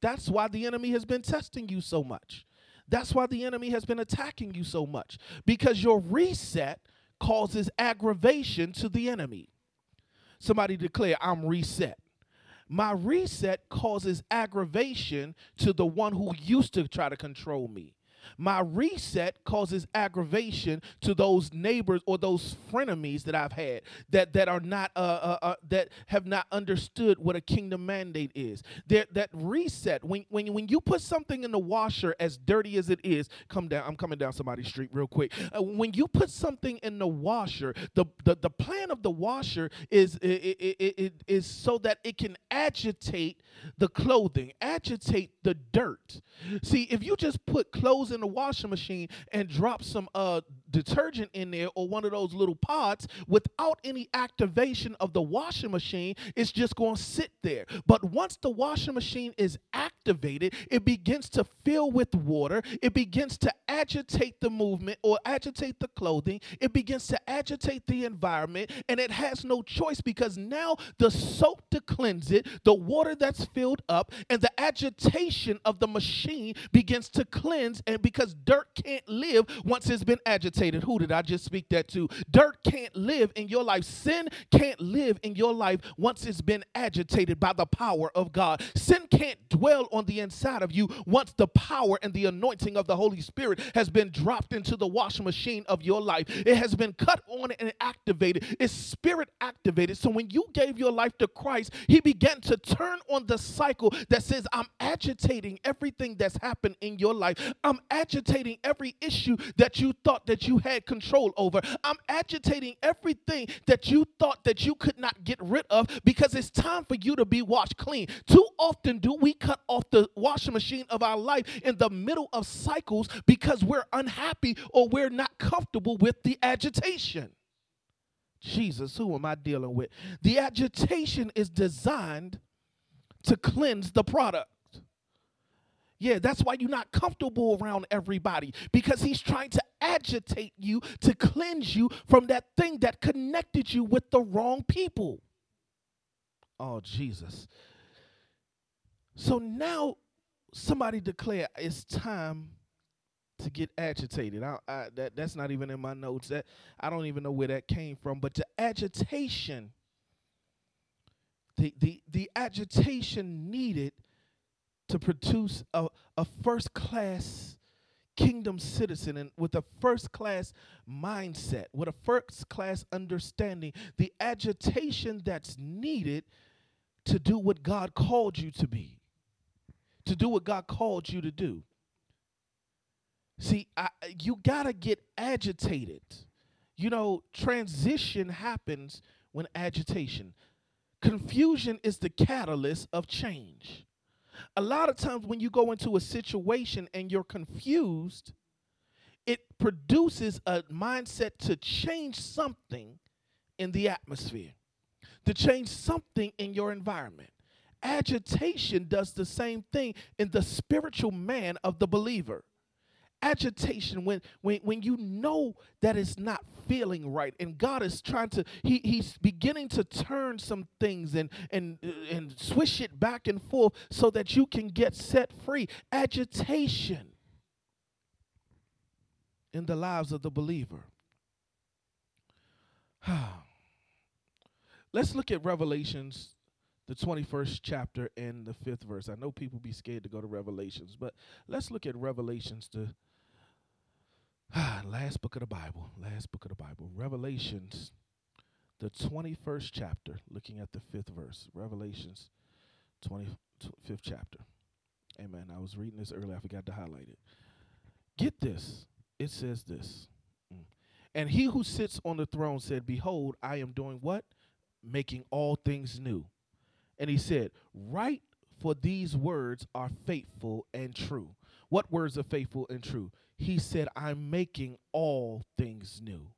S2: That's why the enemy has been testing you so much. That's why the enemy has been attacking you so much because your reset causes aggravation to the enemy. Somebody declare, I'm reset. My reset causes aggravation to the one who used to try to control me. My reset causes aggravation to those neighbors or those frenemies that I've had that that are not uh, uh, uh, that have not understood what a kingdom mandate is. That that reset when when when you put something in the washer as dirty as it is, come down. I'm coming down somebody's street real quick. Uh, when you put something in the washer, the the, the plan of the washer is i- i- i- i- it is so that it can agitate the clothing, agitate the dirt. See, if you just put clothes in the washing machine and drop some uh detergent in there or one of those little pods without any activation of the washing machine, it's just going to sit there. But once the washing machine is activated, it begins to fill with water. It begins to agitate the movement or agitate the clothing. It begins to agitate the environment, and it has no choice because now the soap to cleanse it, the water that's filled up, and the agitation of the machine begins to cleanse. And because dirt can't live once it's been agitated, who did I just speak that to? Dirt can't live in your life. Sin can't live in your life once it's been agitated by the power of God. Sin can't dwell on the inside of you once the power and the anointing of the Holy Spirit has been dropped into the washing machine of your life. It has been cut on and activated. It's spirit activated. So when you gave your life to Christ, He began to turn on the cycle that says, I'm agitating everything that's happened in your life. I'm agitating every issue that you thought that you had control over. I'm agitating everything that you thought that you could not get rid of because it's time for you to be washed clean. Too often do we cut off the washing machine of our life in the middle of cycles because we're unhappy or we're not comfortable with the agitation. Jesus, who am I dealing with? The agitation is designed to cleanse the product. Yeah, that's why you're not comfortable around everybody because he's trying to agitate you to cleanse you from that thing that connected you with the wrong people. Oh, Jesus. So now somebody declare it's time to get agitated. I, I, that, that's not even in my notes. That I don't even know where that came from. But the agitation, the the the agitation needed to produce a, a first class kingdom citizen and with a first class mindset, with a first class understanding, the agitation that's needed to do what God called you to be, to do what God called you to do. See, I, you got to get agitated. You know, transition happens when agitation. Confusion is the catalyst of change. A lot of times when you go into a situation and you're confused, it produces a mindset to change something in the atmosphere, to change something in your environment. Agitation does the same thing in the spiritual man of the believer agitation when when when you know that it's not feeling right and god is trying to he he's beginning to turn some things and and and swish it back and forth so that you can get set free. Agitation in the lives of the believer. Let's look at revelations the 21st chapter and the fifth verse. I know people be scared to go to revelations but let's look at revelations the last book of the Bible, last book of the Bible, Revelations, the 21st chapter, looking at the fifth verse, Revelations 25th chapter. Amen. I was reading this earlier, I forgot to highlight it. Get this. It says this. Mm. And he who sits on the throne said, Behold, I am doing what? Making all things new. And he said, Write, for these words are faithful and true. What words are faithful and true? He said, I'm making all things new.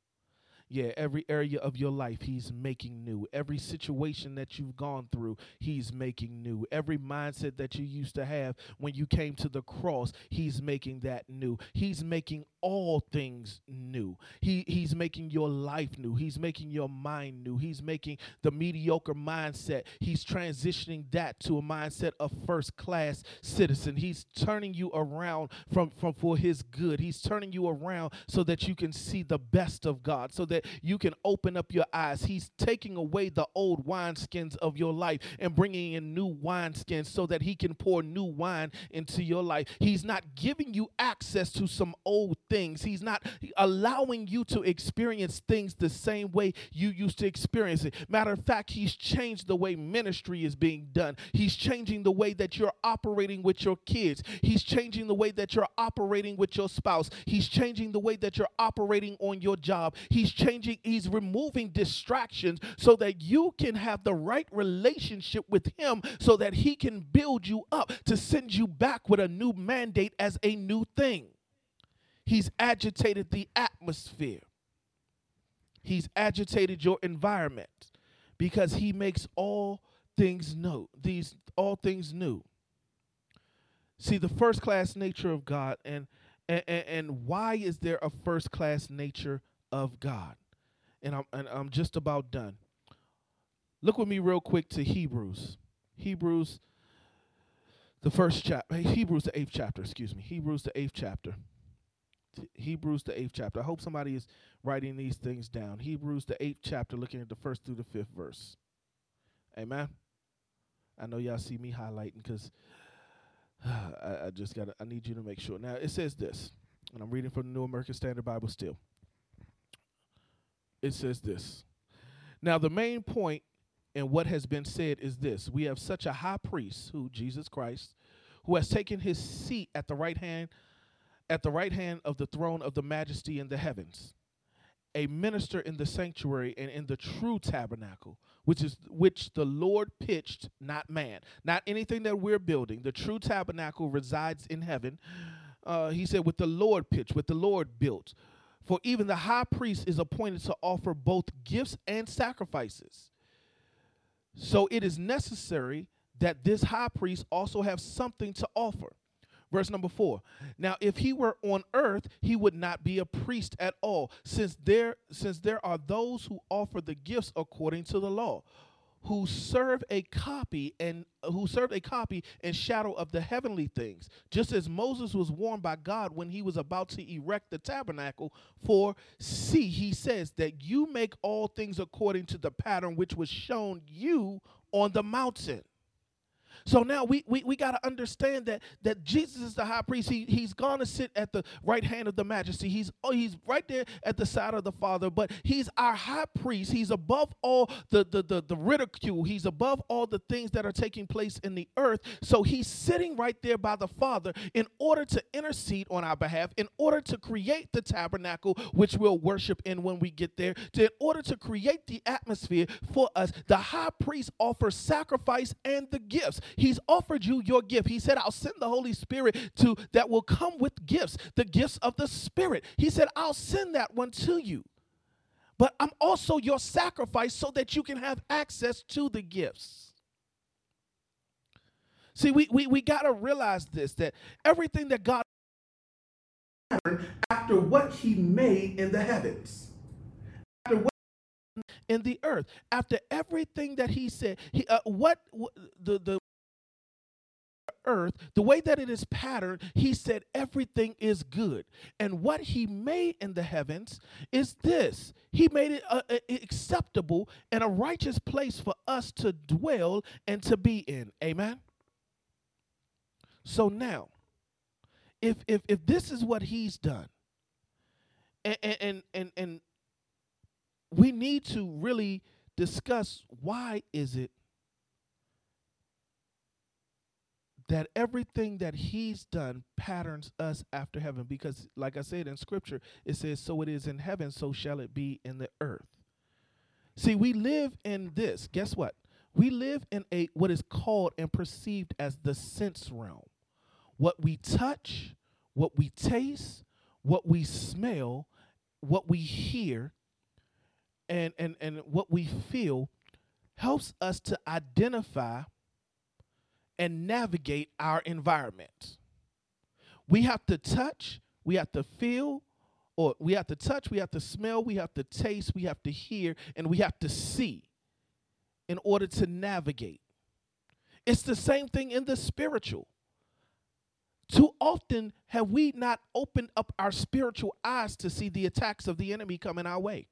S2: Yeah, every area of your life, He's making new. Every situation that you've gone through, He's making new. Every mindset that you used to have when you came to the cross, He's making that new. He's making all things new. He, he's making your life new. He's making your mind new. He's making the mediocre mindset. He's transitioning that to a mindset of first class citizen. He's turning you around from, from for his good. He's turning you around so that you can see the best of God, so that you can open up your eyes. He's taking away the old wineskins of your life and bringing in new wineskins so that he can pour new wine into your life. He's not giving you access to some old things. He's not allowing you to experience things the same way you used to experience it. Matter of fact, he's changed the way ministry is being done. He's changing the way that you're operating with your kids. He's changing the way that you're operating with your spouse. He's changing the way that you're operating on your job. He's changing, he's removing distractions so that you can have the right relationship with him so that he can build you up to send you back with a new mandate as a new thing. He's agitated the atmosphere. He's agitated your environment because he makes all things new. These all things new. See the first class nature of God and and, and why is there a first class nature of God? And I'm and I'm just about done. Look with me real quick to Hebrews. Hebrews the first chapter Hebrews the 8th chapter, excuse me. Hebrews the 8th chapter. Hebrews the eighth chapter. I hope somebody is writing these things down. Hebrews the eighth chapter, looking at the first through the fifth verse. Amen. I know y'all see me highlighting because I, I, just got. I need you to make sure. Now it says this, and I'm reading from the New American Standard Bible. Still, it says this. Now the main point in what has been said is this: we have such a high priest, who Jesus Christ, who has taken his seat at the right hand at the right hand of the throne of the majesty in the heavens a minister in the sanctuary and in the true tabernacle which is which the lord pitched not man. Not anything that we're building. The true tabernacle resides in heaven. Uh, he said with the lord pitched with the lord built. For even the high priest is appointed to offer both gifts and sacrifices. So it is necessary that this high priest also have something to offer. Verse number four. Now, if he were on earth, he would not be a priest at all, since there since there are those who offer the gifts according to the law, who serve a copy and who serve a copy and shadow of the heavenly things, just as Moses was warned by God when he was about to erect the tabernacle. For see, he says that you make all things according to the pattern which was shown you on the mountain. So now we we, we got to understand that that Jesus is the high priest. He he's gone to sit at the right hand of the majesty. He's oh, he's right there at the side of the Father, but he's our high priest. He's above all the the the, the ridicule. He's above all the things that are taking place in the earth. So he's sitting right there by the Father in order to intercede on our behalf, in order to create the tabernacle which we'll worship in when we get there, to in order to create the atmosphere for us. The high priest offers sacrifice and the gifts. He's offered you your gift. He said, I'll send the Holy Spirit to that will come with gifts, the gifts of the Spirit. He said, I'll send that one to you. But I'm also your sacrifice so that you can have access to the gifts. See, we, we, we got to realize this that everything that God after what he made in the heavens, after what in the earth, after everything that he said, he, uh, what wh- the, the earth, the way that it is patterned, he said everything is good. And what he made in the heavens is this he made it uh, uh, acceptable and a righteous place for us to dwell and to be in. Amen. So now, if if if this is what he's done, and and and and we need to really discuss why is it that everything that he's done patterns us after heaven because like i said in scripture it says so it is in heaven so shall it be in the earth. See we live in this. Guess what? We live in a what is called and perceived as the sense realm. What we touch what we taste what we smell what we hear and and and what we feel helps us to identify and navigate our environment. We have to touch, we have to feel, or we have to touch, we have to smell, we have to taste, we have to hear, and we have to see in order to navigate. It's the same thing in the spiritual. Too often have we not opened up our spiritual eyes to see the attacks of the enemy coming our way.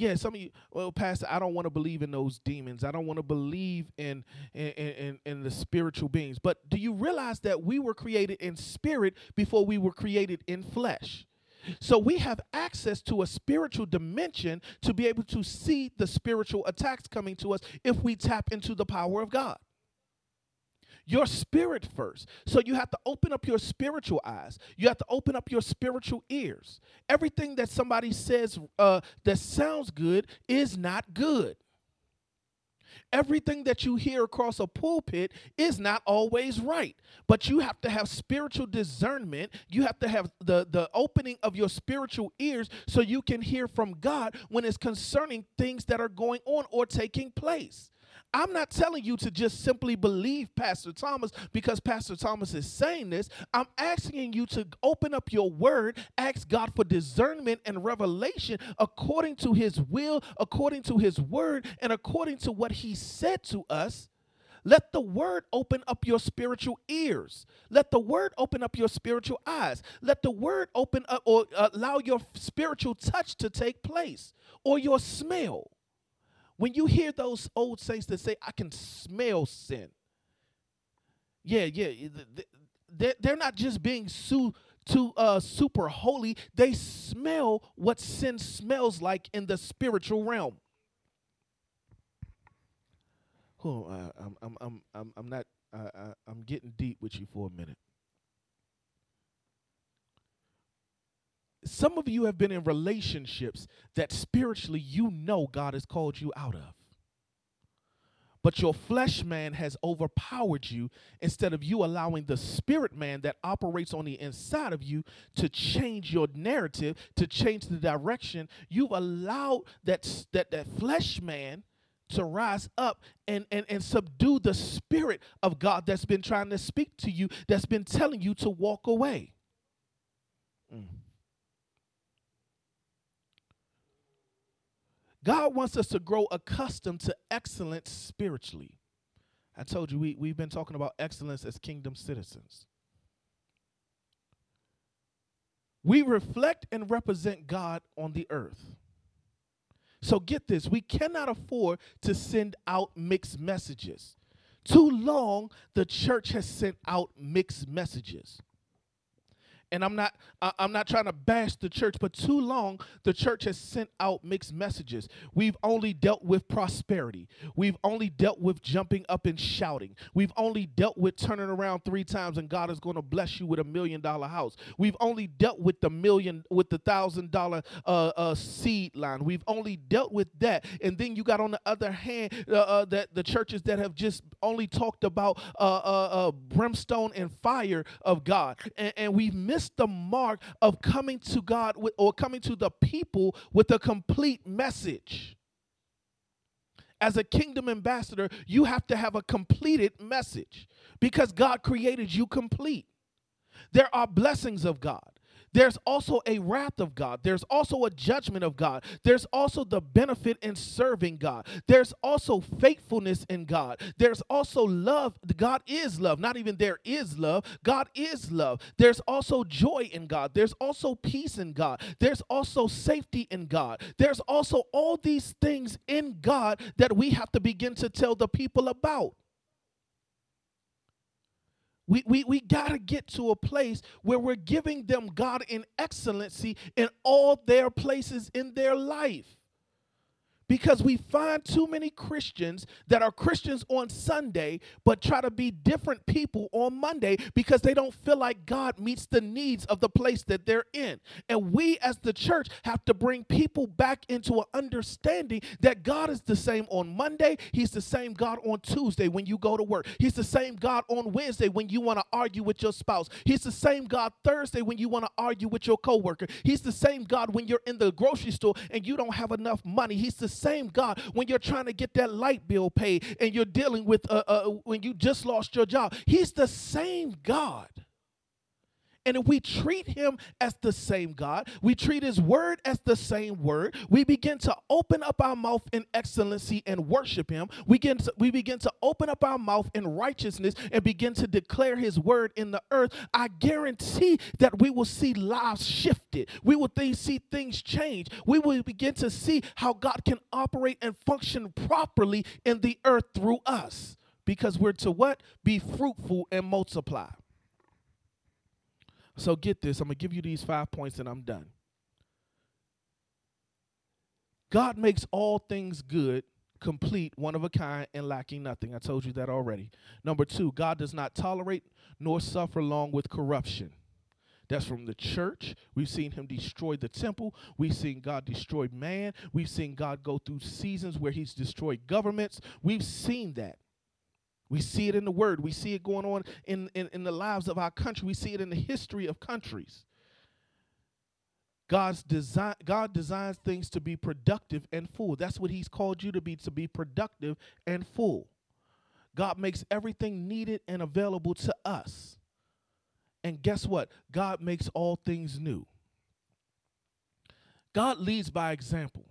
S2: Yeah, some of you, well, Pastor, I don't want to believe in those demons. I don't want to believe in in, in in the spiritual beings. But do you realize that we were created in spirit before we were created in flesh? So we have access to a spiritual dimension to be able to see the spiritual attacks coming to us if we tap into the power of God your spirit first. So you have to open up your spiritual eyes. You have to open up your spiritual ears. Everything that somebody says uh, that sounds good is not good. Everything that you hear across a pulpit is not always right, but you have to have spiritual discernment. You have to have the, the opening of your spiritual ears so you can hear from God when it's concerning things that are going on or taking place. I'm not telling you to just simply believe Pastor Thomas because Pastor Thomas is saying this. I'm asking you to open up your word, ask God for discernment and revelation according to his will, according to his word, and according to what he said to us. Let the word open up your spiritual ears. Let the word open up your spiritual eyes. Let the word open up or allow your spiritual touch to take place or your smell. When you hear those old saints that say, I can smell sin. Yeah, yeah. They're, not just being su- too uh, super holy, they smell what sin smells like in the spiritual realm. Oh, uh, I'm, I'm, I'm, I'm, not, uh, I'm getting deep with you for a minute. Some of you have been in relationships that spiritually you know God has called you out of. But your flesh man has overpowered you instead of you allowing the spirit man that operates on the inside of you to change your narrative, to change the direction. You've allowed that, that, that flesh man to rise up and, and, and subdue the spirit of God that's been trying to speak to you, that's been telling you to walk away. Mm. God wants us to grow accustomed to excellence spiritually. I told you we, we've been talking about excellence as kingdom citizens. We reflect and represent God on the earth. So get this we cannot afford to send out mixed messages. Too long, the church has sent out mixed messages and I'm not I- I'm not trying to bash the church, but too long the church has sent out mixed messages. We've only dealt with prosperity. We've only dealt with jumping up and shouting. We've only dealt with turning around three times and God is going to bless you with a million dollar house. We've only dealt with the million with the thousand dollar uh, uh, seed line. We've only dealt with that, and then you got on the other hand uh, uh, that the churches that have just only talked about uh, uh, uh, brimstone and fire of God, and, and we've missed the mark of coming to God with, or coming to the people with a complete message. As a kingdom ambassador, you have to have a completed message because God created you complete. There are blessings of God. There's also a wrath of God. There's also a judgment of God. There's also the benefit in serving God. There's also faithfulness in God. There's also love. God is love. Not even there is love. God is love. There's also joy in God. There's also peace in God. There's also safety in God. There's also all these things in God that we have to begin to tell the people about. We, we, we got to get to a place where we're giving them God in excellency in all their places in their life. Because we find too many Christians that are Christians on Sunday, but try to be different people on Monday because they don't feel like God meets the needs of the place that they're in. And we as the church have to bring people back into an understanding that God is the same on Monday, He's the same God on Tuesday when you go to work, He's the same God on Wednesday when you want to argue with your spouse, He's the same God Thursday when you want to argue with your coworker, He's the same God when you're in the grocery store and you don't have enough money, He's the same God when you're trying to get that light bill paid and you're dealing with uh, uh, when you just lost your job. He's the same God. And if we treat him as the same God, we treat his word as the same word, we begin to open up our mouth in excellency and worship him. We begin to, we begin to open up our mouth in righteousness and begin to declare his word in the earth. I guarantee that we will see lives shifted. We will th- see things change. We will begin to see how God can operate and function properly in the earth through us. Because we're to what? Be fruitful and multiply. So get this. I'm going to give you these five points and I'm done. God makes all things good, complete, one of a kind, and lacking nothing. I told you that already. Number two, God does not tolerate nor suffer long with corruption. That's from the church. We've seen him destroy the temple. We've seen God destroy man. We've seen God go through seasons where he's destroyed governments. We've seen that. We see it in the word. We see it going on in, in, in the lives of our country. We see it in the history of countries. God's design God designs things to be productive and full. That's what he's called you to be to be productive and full. God makes everything needed and available to us. And guess what? God makes all things new. God leads by example,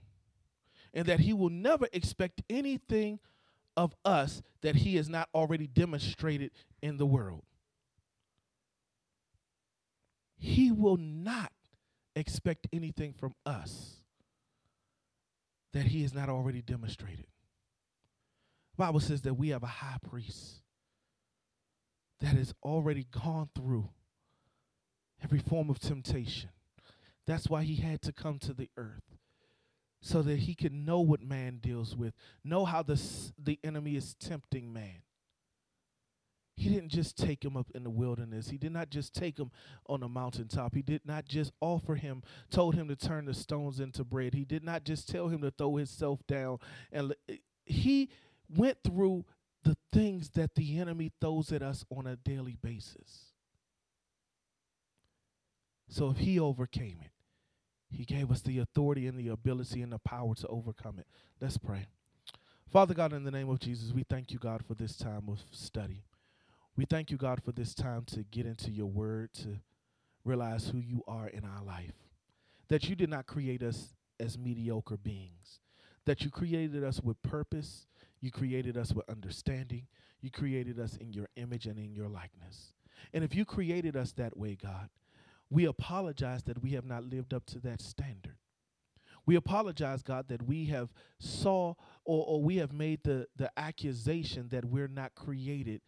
S2: and that he will never expect anything of us that he has not already demonstrated in the world. He will not expect anything from us that he has not already demonstrated. The Bible says that we have a high priest that has already gone through every form of temptation. That's why he had to come to the earth so that he could know what man deals with, know how the, the enemy is tempting man. He didn't just take him up in the wilderness. He did not just take him on a mountaintop. He did not just offer him, told him to turn the stones into bread. He did not just tell him to throw himself down. And l- eh, he went through the things that the enemy throws at us on a daily basis. So if he overcame it, he gave us the authority and the ability and the power to overcome it. Let's pray. Father God, in the name of Jesus, we thank you, God, for this time of study. We thank you, God, for this time to get into your word, to realize who you are in our life. That you did not create us as mediocre beings, that you created us with purpose, you created us with understanding, you created us in your image and in your likeness. And if you created us that way, God, we apologize that we have not lived up to that standard. We apologize, God, that we have saw or, or we have made the, the accusation that we're not created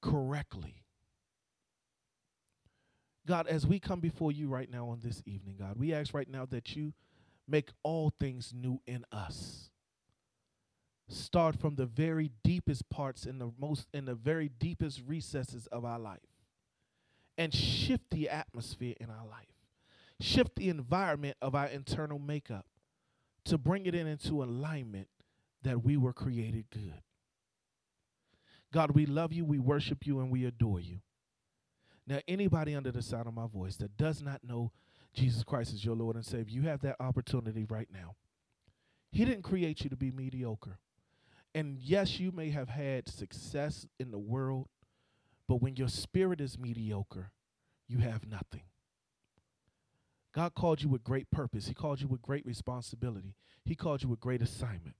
S2: correctly. God, as we come before you right now on this evening, God, we ask right now that you make all things new in us. Start from the very deepest parts in the most in the very deepest recesses of our life and shift the atmosphere in our life. Shift the environment of our internal makeup to bring it in into alignment that we were created good. God, we love you, we worship you, and we adore you. Now, anybody under the sound of my voice that does not know Jesus Christ as your Lord and Savior, you have that opportunity right now. He didn't create you to be mediocre. And yes, you may have had success in the world, but when your spirit is mediocre, you have nothing. God called you with great purpose. He called you with great responsibility. He called you with great assignment.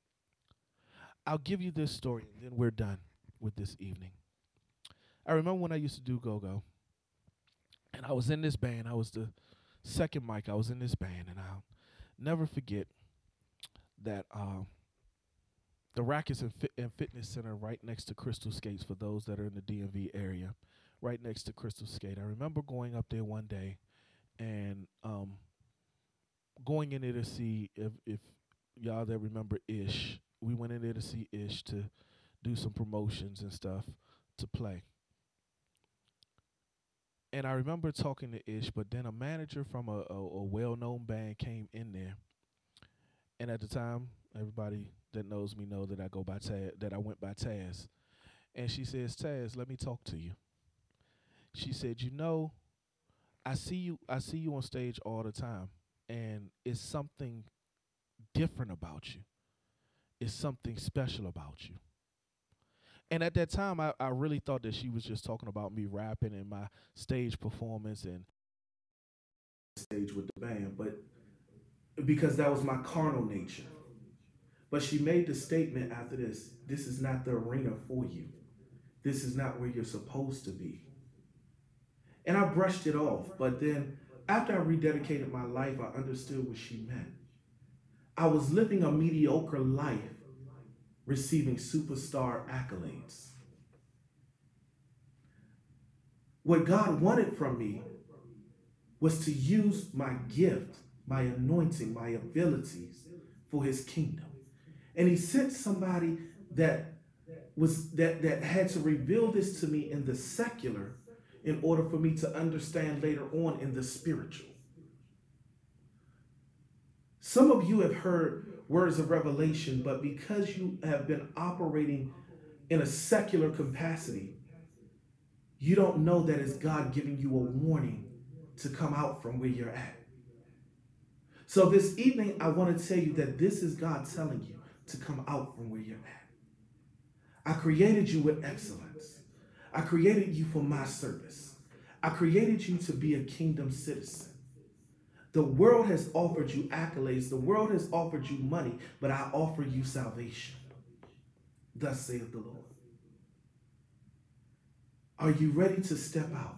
S2: I'll give you this story and then we're done with this evening. I remember when I used to do go go, and I was in this band. I was the second mic. I was in this band, and I'll never forget that um, the Rackets and, Fit- and Fitness Center right next to Crystal Skates for those that are in the DMV area, right next to Crystal Skate. I remember going up there one day and um, going in there to see if, if y'all that remember Ish. We went in there to see Ish to do some promotions and stuff to play. And I remember talking to Ish, but then a manager from a, a, a well known band came in there. And at the time, everybody that knows me know that I go by Taz, that I went by Taz. And she says, Taz, let me talk to you. She said, You know, I see you I see you on stage all the time and it's something different about you. It's something special about you. And at that time I, I really thought that she was just talking about me rapping and my stage performance and stage with the band, but because that was my carnal nature. But she made the statement after this this is not the arena for you. This is not where you're supposed to be. And I brushed it off. But then after I rededicated my life, I understood what she meant. I was living a mediocre life, receiving superstar accolades. What God wanted from me was to use my gift, my anointing, my abilities for his kingdom. And he sent somebody that was that that had to reveal this to me in the secular in order for me to understand later on in the spiritual. Some of you have heard words of revelation, but because you have been operating in a secular capacity, you don't know that it's God giving you a warning to come out from where you're at. So this evening, I want to tell you that this is God telling you to come out from where you're at. I created you with excellence. I created you for my service. I created you to be a kingdom citizen. The world has offered you accolades, the world has offered you money, but I offer you salvation. Thus saith the Lord. Are you ready to step out?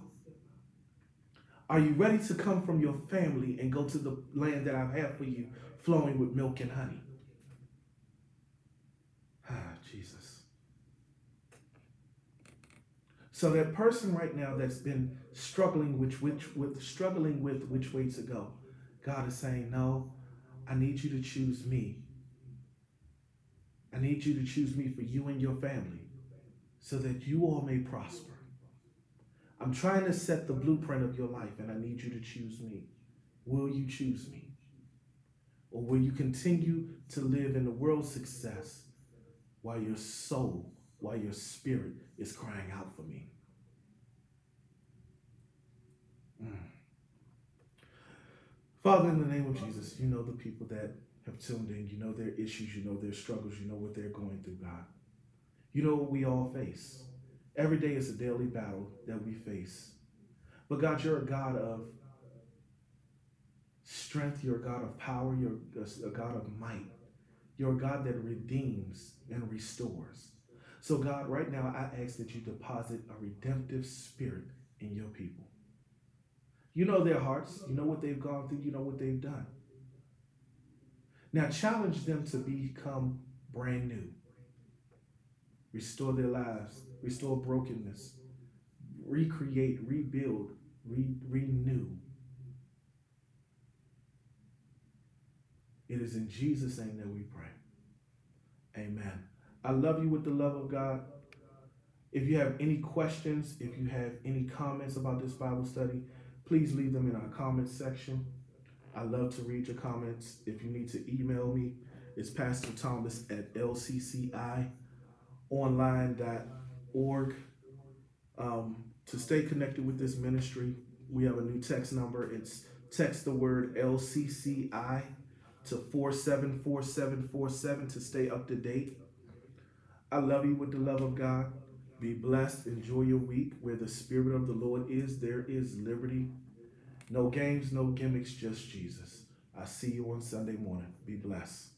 S2: Are you ready to come from your family and go to the land that I've for you, flowing with milk and honey? Ah, Jesus. So that person right now that's been struggling with which with struggling with which way to go, God is saying, No, I need you to choose me. I need you to choose me for you and your family so that you all may prosper. I'm trying to set the blueprint of your life and I need you to choose me. Will you choose me? Or will you continue to live in the world's success while your soul, while your spirit is crying out for me? Father, in the name of Jesus, you know the people that have tuned in, you know their issues, you know their struggles, you know what they're going through, God. You know what we all face. Every day is a daily battle that we face. But God, you're a God of strength, you're a God of power, you're a God of might. You're a God that redeems and restores. So, God, right now, I ask that you deposit a redemptive spirit in your people. You know their hearts, you know what they've gone through, you know what they've done. Now, challenge them to become brand new. Restore their lives, restore brokenness, recreate, rebuild, re- renew. It is in Jesus' name that we pray. Amen. I love you with the love of God. If you have any questions, if you have any comments about this Bible study, please leave them in our comments section. I love to read your comments. If you need to email me, it's Pastor Thomas at lccionline.org. Um, to stay connected with this ministry, we have a new text number. It's text the word LCCI to 474747 to stay up to date. I love you with the love of God. Be blessed. Enjoy your week. Where the Spirit of the Lord is, there is liberty. No games, no gimmicks, just Jesus. I see you on Sunday morning. Be blessed.